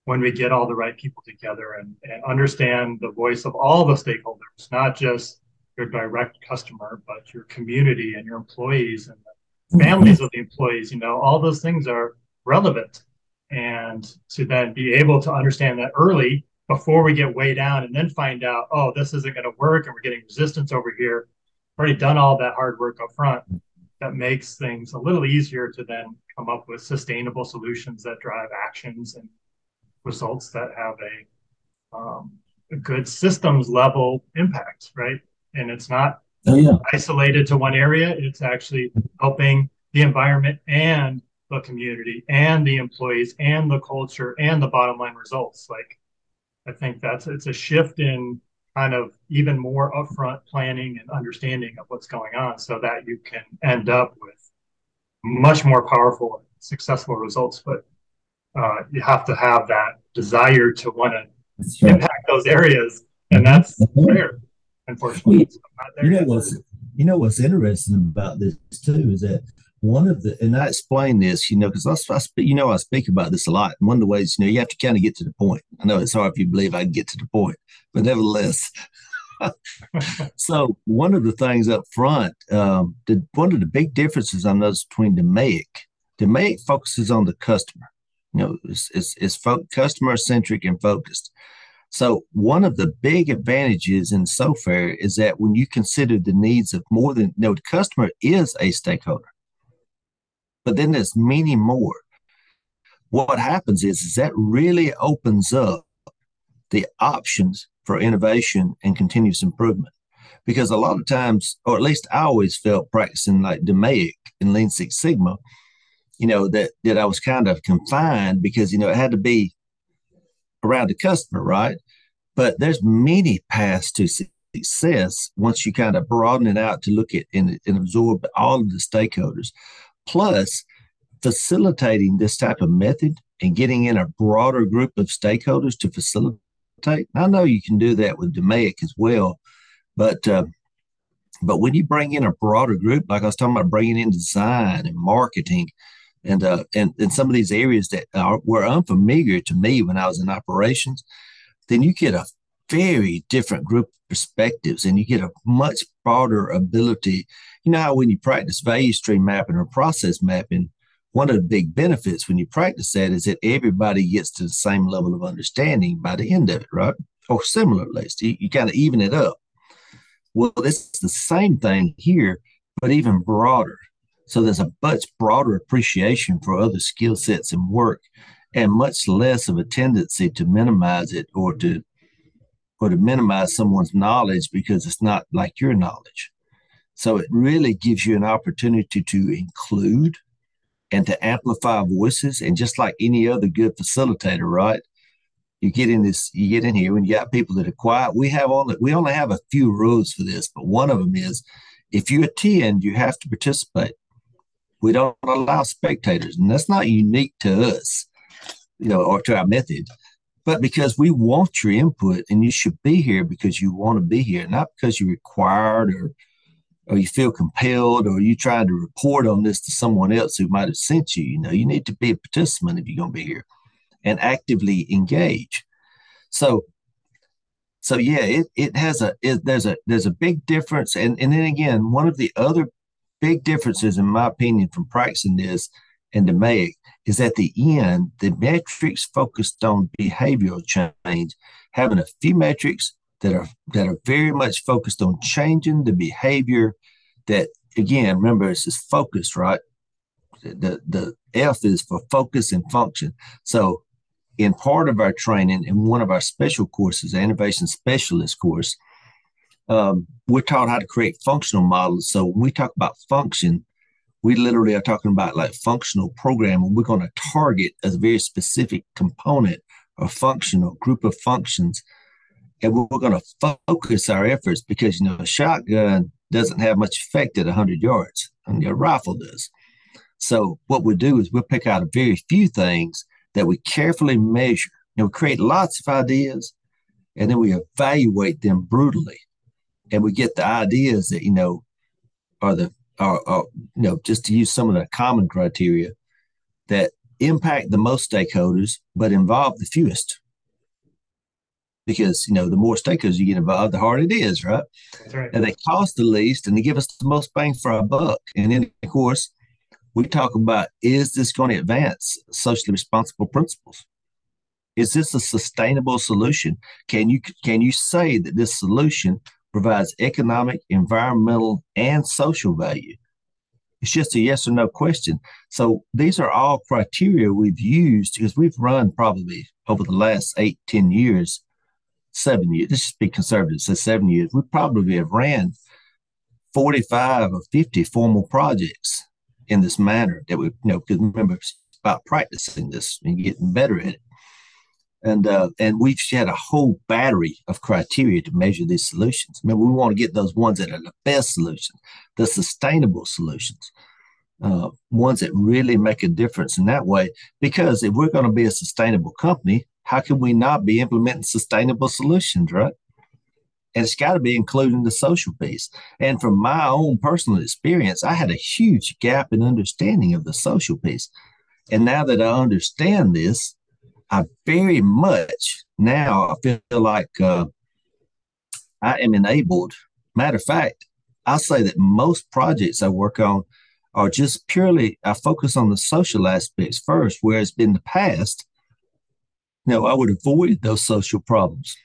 when we get all the right people together and, and understand the voice of all the stakeholders not just your direct customer but your community and your employees and the mm-hmm. families of the employees you know all those things are relevant and to then be able to understand that early before we get way down and then find out oh this isn't going to work and we're getting resistance over here already done all that hard work up front that makes things a little easier to then come up with sustainable solutions that drive actions and results that have a, um, a good systems level impact, right? And it's not oh, yeah. isolated to one area. It's actually helping the environment and the community and the employees and the culture and the bottom line results. Like, I think that's it's a shift in kind of even more upfront planning and understanding of what's going on so that you can end up with much more powerful and successful results. But uh, you have to have that desire to want to impact those areas. And that's rare unfortunately. You know what's you know what's interesting about this too is that one of the and I explain this, you know, because I, I speak, you know, I speak about this a lot. And one of the ways, you know, you have to kind of get to the point. I know it's hard if you believe I can get to the point, but nevertheless. so one of the things up front, um, the, one of the big differences I noticed between DMAIC, DMAIC focuses on the customer. You know, it's it's, it's fo- customer centric and focused. So one of the big advantages in SOFARE is that when you consider the needs of more than you know, the customer is a stakeholder but then there's many more. What happens is, is that really opens up the options for innovation and continuous improvement. Because a lot of times, or at least I always felt practicing like DMAIC and Lean Six Sigma, you know, that, that I was kind of confined because, you know, it had to be around the customer, right? But there's many paths to success once you kind of broaden it out to look at and, and absorb all of the stakeholders. Plus, facilitating this type of method and getting in a broader group of stakeholders to facilitate. I know you can do that with DMAIC as well, but uh, but when you bring in a broader group, like I was talking about, bringing in design and marketing, and uh, and and some of these areas that are, were unfamiliar to me when I was in operations, then you get a very different group of perspectives, and you get a much broader ability you know how when you practice value stream mapping or process mapping, one of the big benefits when you practice that is that everybody gets to the same level of understanding by the end of it, right? Or similar at least. You, you kind of even it up. Well, it's the same thing here, but even broader. So there's a much broader appreciation for other skill sets and work and much less of a tendency to minimize it or to or to minimize someone's knowledge because it's not like your knowledge. So it really gives you an opportunity to include and to amplify voices. And just like any other good facilitator, right? You get in this, you get in here when you got people that are quiet. We have only we only have a few rules for this, but one of them is if you attend, you have to participate. We don't allow spectators, and that's not unique to us, you know, or to our method, but because we want your input, and you should be here because you want to be here, not because you're required or or you feel compelled or you trying to report on this to someone else who might have sent you. You know, you need to be a participant if you're going to be here and actively engage. So so yeah, it, it has a it, there's a there's a big difference, and and then again, one of the other big differences, in my opinion, from practicing this and DMAIC is at the end, the metrics focused on behavioral change, having a few metrics that are that are very much focused on changing the behavior. That again, remember, it's just focus, right? The the F is for focus and function. So in part of our training, in one of our special courses, the innovation specialist course, um, we're taught how to create functional models. So when we talk about function, we literally are talking about like functional programming. We're going to target a very specific component or function or group of functions. And we're going to focus our efforts because, you know, a shotgun doesn't have much effect at 100 yards, and your rifle does. So what we do is we'll pick out a very few things that we carefully measure. You know, we create lots of ideas and then we evaluate them brutally. And we get the ideas that, you know, are the, are, are you know, just to use some of the common criteria that impact the most stakeholders, but involve the fewest. Because, you know, the more stakeholders you get involved, the harder it is, right? right? And they cost the least and they give us the most bang for our buck. And then, of course, we talk about is this going to advance socially responsible principles? Is this a sustainable solution? Can you can you say that this solution provides economic, environmental, and social value? It's just a yes or no question. So these are all criteria we've used because we've run probably over the last eight, ten years, seven years. Let's just be conservative, say seven years. We probably have ran 45 or 50 formal projects in this manner that we, you know, because remember it's about practicing this and getting better at it. And uh, and we've had a whole battery of criteria to measure these solutions. Remember, we want to get those ones that are the best solutions, the sustainable solutions, uh, ones that really make a difference in that way. Because if we're going to be a sustainable company, how can we not be implementing sustainable solutions, right? and it's got to be including the social piece. And from my own personal experience, I had a huge gap in understanding of the social piece. And now that I understand this, I very much now I feel like uh, I am enabled. Matter of fact, I say that most projects I work on are just purely I focus on the social aspects first, whereas in the past, you know, I would avoid those social problems.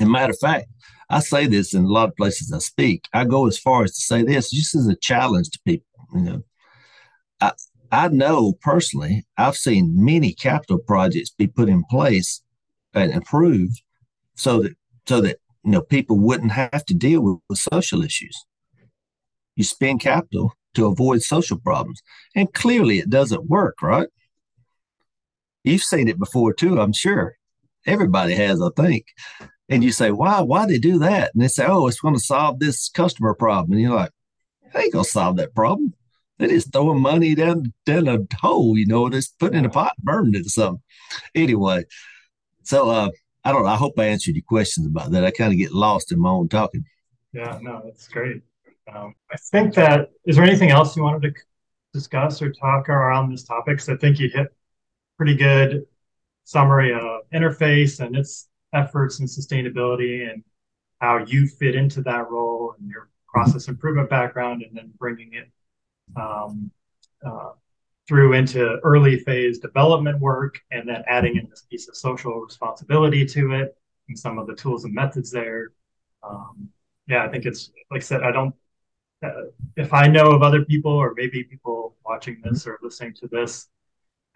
And matter of fact, I say this in a lot of places I speak. I go as far as to say this just as a challenge to people. You know, I I know personally, I've seen many capital projects be put in place and approved so that so that you know people wouldn't have to deal with, with social issues. You spend capital to avoid social problems, and clearly it doesn't work, right? You've seen it before too, I'm sure. Everybody has, I think and you say, why, why they do that? And they say, oh, it's going to solve this customer problem. And you're like, it ain't to solve that problem. They just throwing money down, down a hole, you know, just putting in a pot burning it or something. Anyway, so uh, I don't know. I hope I answered your questions about that. I kind of get lost in my own talking. Yeah, no, that's great. Um, I think that is there anything else you wanted to discuss or talk around this topic? Because I think you hit pretty good summary of Interface and its efforts and sustainability and how you fit into that role and your process improvement background and then bringing it um, uh, through into early phase development work and then adding in this piece of social responsibility to it and some of the tools and methods there. Um, yeah, I think it's like I said, I don't, uh, if I know of other people or maybe people watching this or listening to this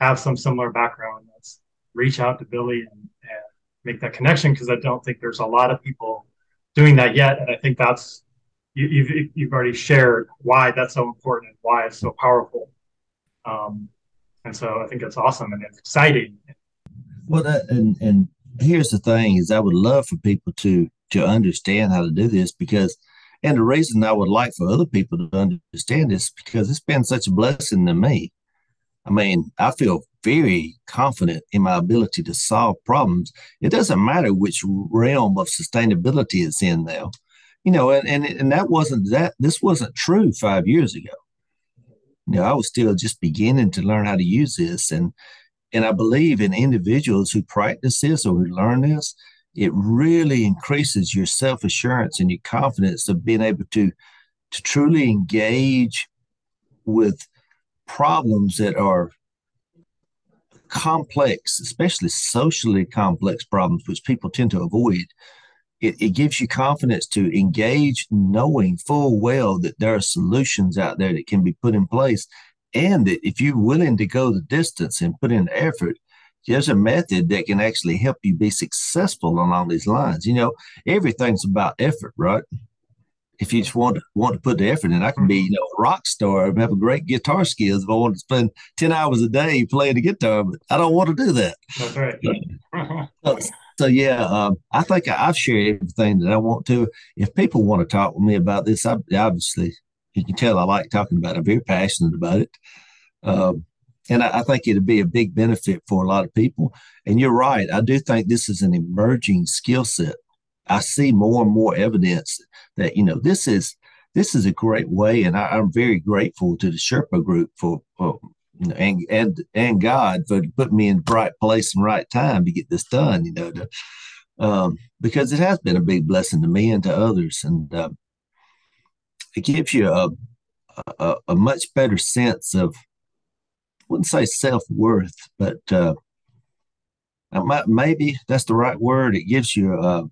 have some similar background, let's reach out to Billy and, and make that connection because I don't think there's a lot of people doing that yet. And I think that's you, have you've, you've already shared why that's so important and why it's so powerful. Um, and so I think it's awesome and it's exciting. Well, that, and and here's the thing: is I would love for people to to understand how to do this because, And the reason I would like for other people to understand this because it's been such a blessing to me. I mean, I feel very confident in my ability to solve problems. It doesn't matter which realm of sustainability it's in now. You know, and, and, and that wasn't that this wasn't true five years ago. You know, I was still just beginning to learn how to use this. And and I believe in individuals who practice this or who learn this, it really increases your self-assurance and your confidence of being able to to truly engage with problems that are complex, especially socially complex problems, which people tend to avoid. It, it gives you confidence to engage, knowing full well that there are solutions out there that can be put in place. And that if you're willing to go the distance and put in the effort, there's a method that can actually help you be successful along these lines. You know, everything's about effort, right? If you just want to want to put the effort in, I can be, you know, a rock star and have a great guitar skills if I want to spend 10 hours a day playing the guitar, but I don't want to do that. That's right. so, so, yeah, um, I think I've shared everything that I want to. If people want to talk with me about this, I, obviously you can tell I like talking about it. I'm very passionate about it. Um, and I, I, think it'd be a big benefit for a lot of people. And you're right. I do think this is an emerging skill set. I see more and more evidence that you know this is this is a great way, and I, am very grateful to the Sherpa group for, for and and and God for putting me in the right place and right time to get this done. You know, to, um, because it has been a big blessing to me and to others, and uh, it gives you a, a, a much better sense of I wouldn't say self worth, but uh, maybe that's the right word. It gives you uh,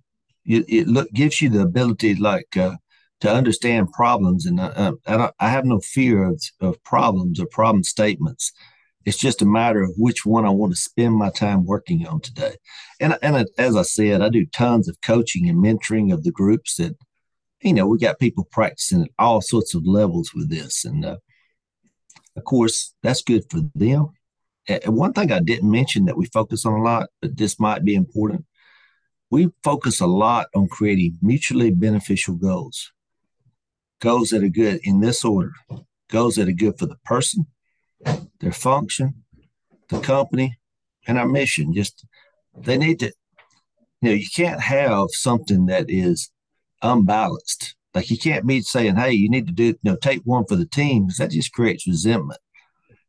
it, it look gives you the ability like uh, to understand problems, and uh, I, I have no fear of, of problems or problem statements. It's just a matter of which one I want to spend my time working on today. And and as I said, I do tons of coaching and mentoring of the groups that, you know, we got people practicing at all sorts of levels with this, and uh, of course, that's good for them. And one thing I didn't mention that we focus on a lot, but this might be important. We focus a lot on creating mutually beneficial goals. Goals that are good in this order goals that are good for the person, their function, the company, and our mission. Just they need to, you know, you can't have something that is unbalanced. Like you can't be saying, "Hey, you need to do, you know, take one for the team," because that just creates resentment.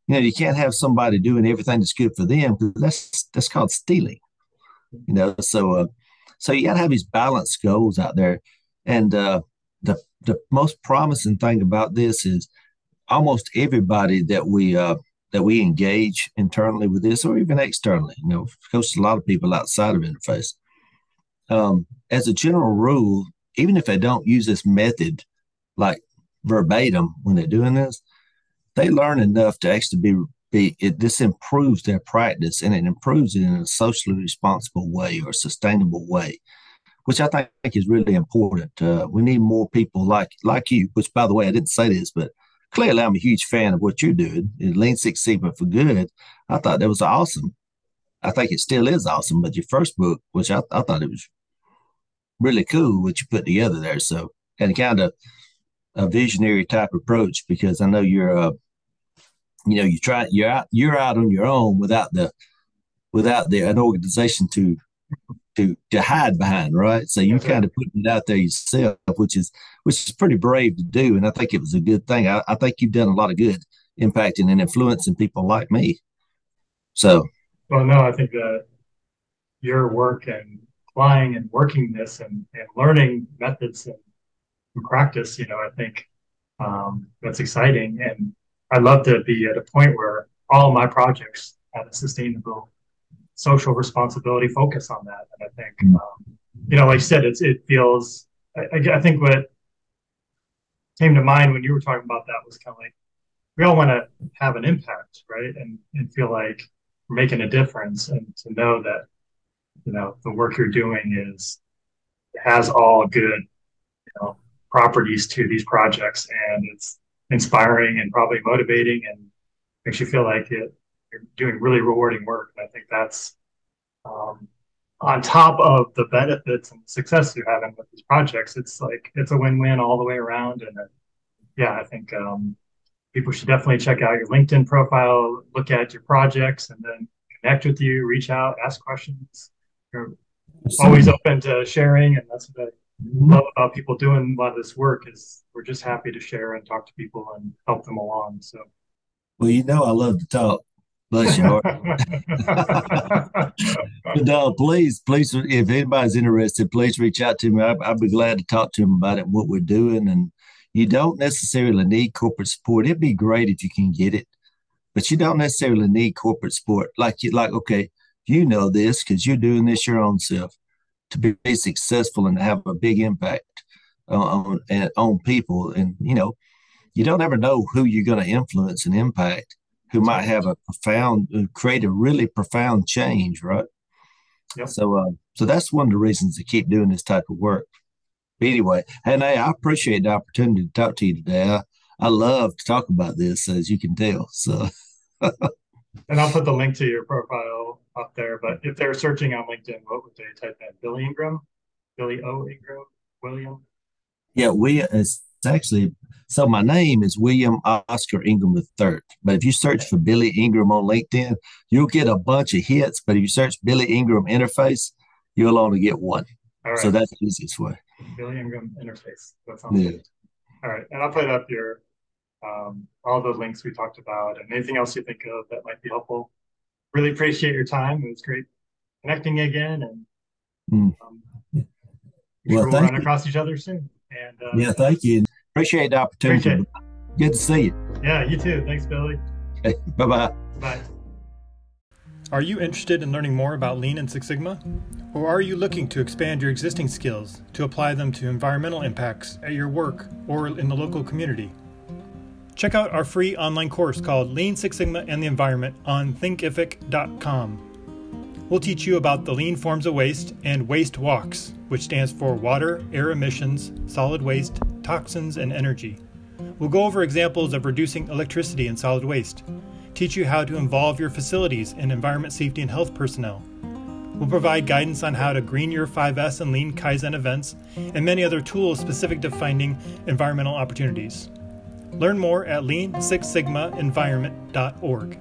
You know, you can't have somebody doing everything that's good for them because that's that's called stealing. You know, so uh, so you got to have these balanced goals out there, and uh, the most promising thing about this is almost everybody that we uh, that we engage internally with this, or even externally. You know, coach a lot of people outside of interface. Um, as a general rule, even if they don't use this method like verbatim when they're doing this, they learn enough to actually be be it, this improves their practice and it improves it in a socially responsible way or sustainable way, which I think is really important. Uh, we need more people like like you. Which, by the way, I didn't say this, but clearly I'm a huge fan of what you're doing. Lean Six Sigma for Good. I thought that was awesome. I think it still is awesome. But your first book, which I, I thought it was really cool what you put together there. So, and kind of a visionary type approach because I know you're a, uh, you know, you try you're out you're out on your own without the without the an organization to to to hide behind, right? So you kind of putting it out there yourself, which is which is pretty brave to do, and I think it was a good thing. I, I think you've done a lot of good, impacting and influencing people like me. So, well, no, I think that your work and applying and working this and, and learning methods and, and practice, you know, I think um, that's exciting. And I'd love to be at a point where all my projects have a sustainable social responsibility focus on that. And I think, mm-hmm. um, you know, like I said, it's, it feels, I, I think what came to mind when you were talking about that was kind of like, we all want to have an impact, right? And, and feel like we're making a difference and to know that you know the work you're doing is has all good you know properties to these projects and it's inspiring and probably motivating and makes you feel like it, doing really rewarding work and i think that's um, on top of the benefits and success you're having with these projects, it's like it's a win-win all the way around. And uh, yeah, I think um, people should definitely check out your LinkedIn profile, look at your projects, and then connect with you, reach out, ask questions. You're always open to sharing, and that's what I love about people doing a lot of this work is we're just happy to share and talk to people and help them along. So, well, you know, I love to talk. Bless your heart. but no, please, please, if anybody's interested, please reach out to me. I, I'd be glad to talk to them about it, what we're doing. And you don't necessarily need corporate support. It'd be great if you can get it, but you don't necessarily need corporate support. Like you, like okay, you know this because you're doing this your own self to be successful and have a big impact on on, on people. And you know, you don't ever know who you're going to influence and impact who might have a profound, uh, create a really profound change, right? Yep. So, uh, so that's one of the reasons to keep doing this type of work. But anyway, and hey, I appreciate the opportunity to talk to you today. I, I love to talk about this, as you can tell. So, and I'll put the link to your profile up there. But if they're searching on LinkedIn, what would they type in? Billy Ingram, Billy O Ingram, William. Yeah, we it's actually so my name is William Oscar Ingram III. But if you search for Billy Ingram on LinkedIn, you'll get a bunch of hits. But if you search Billy Ingram interface, you'll only get one. So that's the easiest way. Billy Ingram interface. That sounds yeah. good. All right. And I'll put up your um, all the links we talked about and anything else you think of that might be helpful. Really appreciate your time. It was great connecting again and mm. um, well, we'll run you. across each other soon. And uh, yeah, thank you. Appreciate the opportunity. Appreciate Good to see you. Yeah, you too. Thanks, Billy. Okay, bye bye. Bye. Are you interested in learning more about Lean and Six Sigma? Or are you looking to expand your existing skills to apply them to environmental impacts at your work or in the local community? Check out our free online course called Lean Six Sigma and the Environment on thinkific.com. We'll teach you about the lean forms of waste and waste walks, which stands for water, air emissions, solid waste, toxins, and energy. We'll go over examples of reducing electricity and solid waste, teach you how to involve your facilities in environment safety and health personnel. We'll provide guidance on how to green your 5S and Lean Kaizen events, and many other tools specific to finding environmental opportunities. Learn more at lean6sigmaenvironment.org.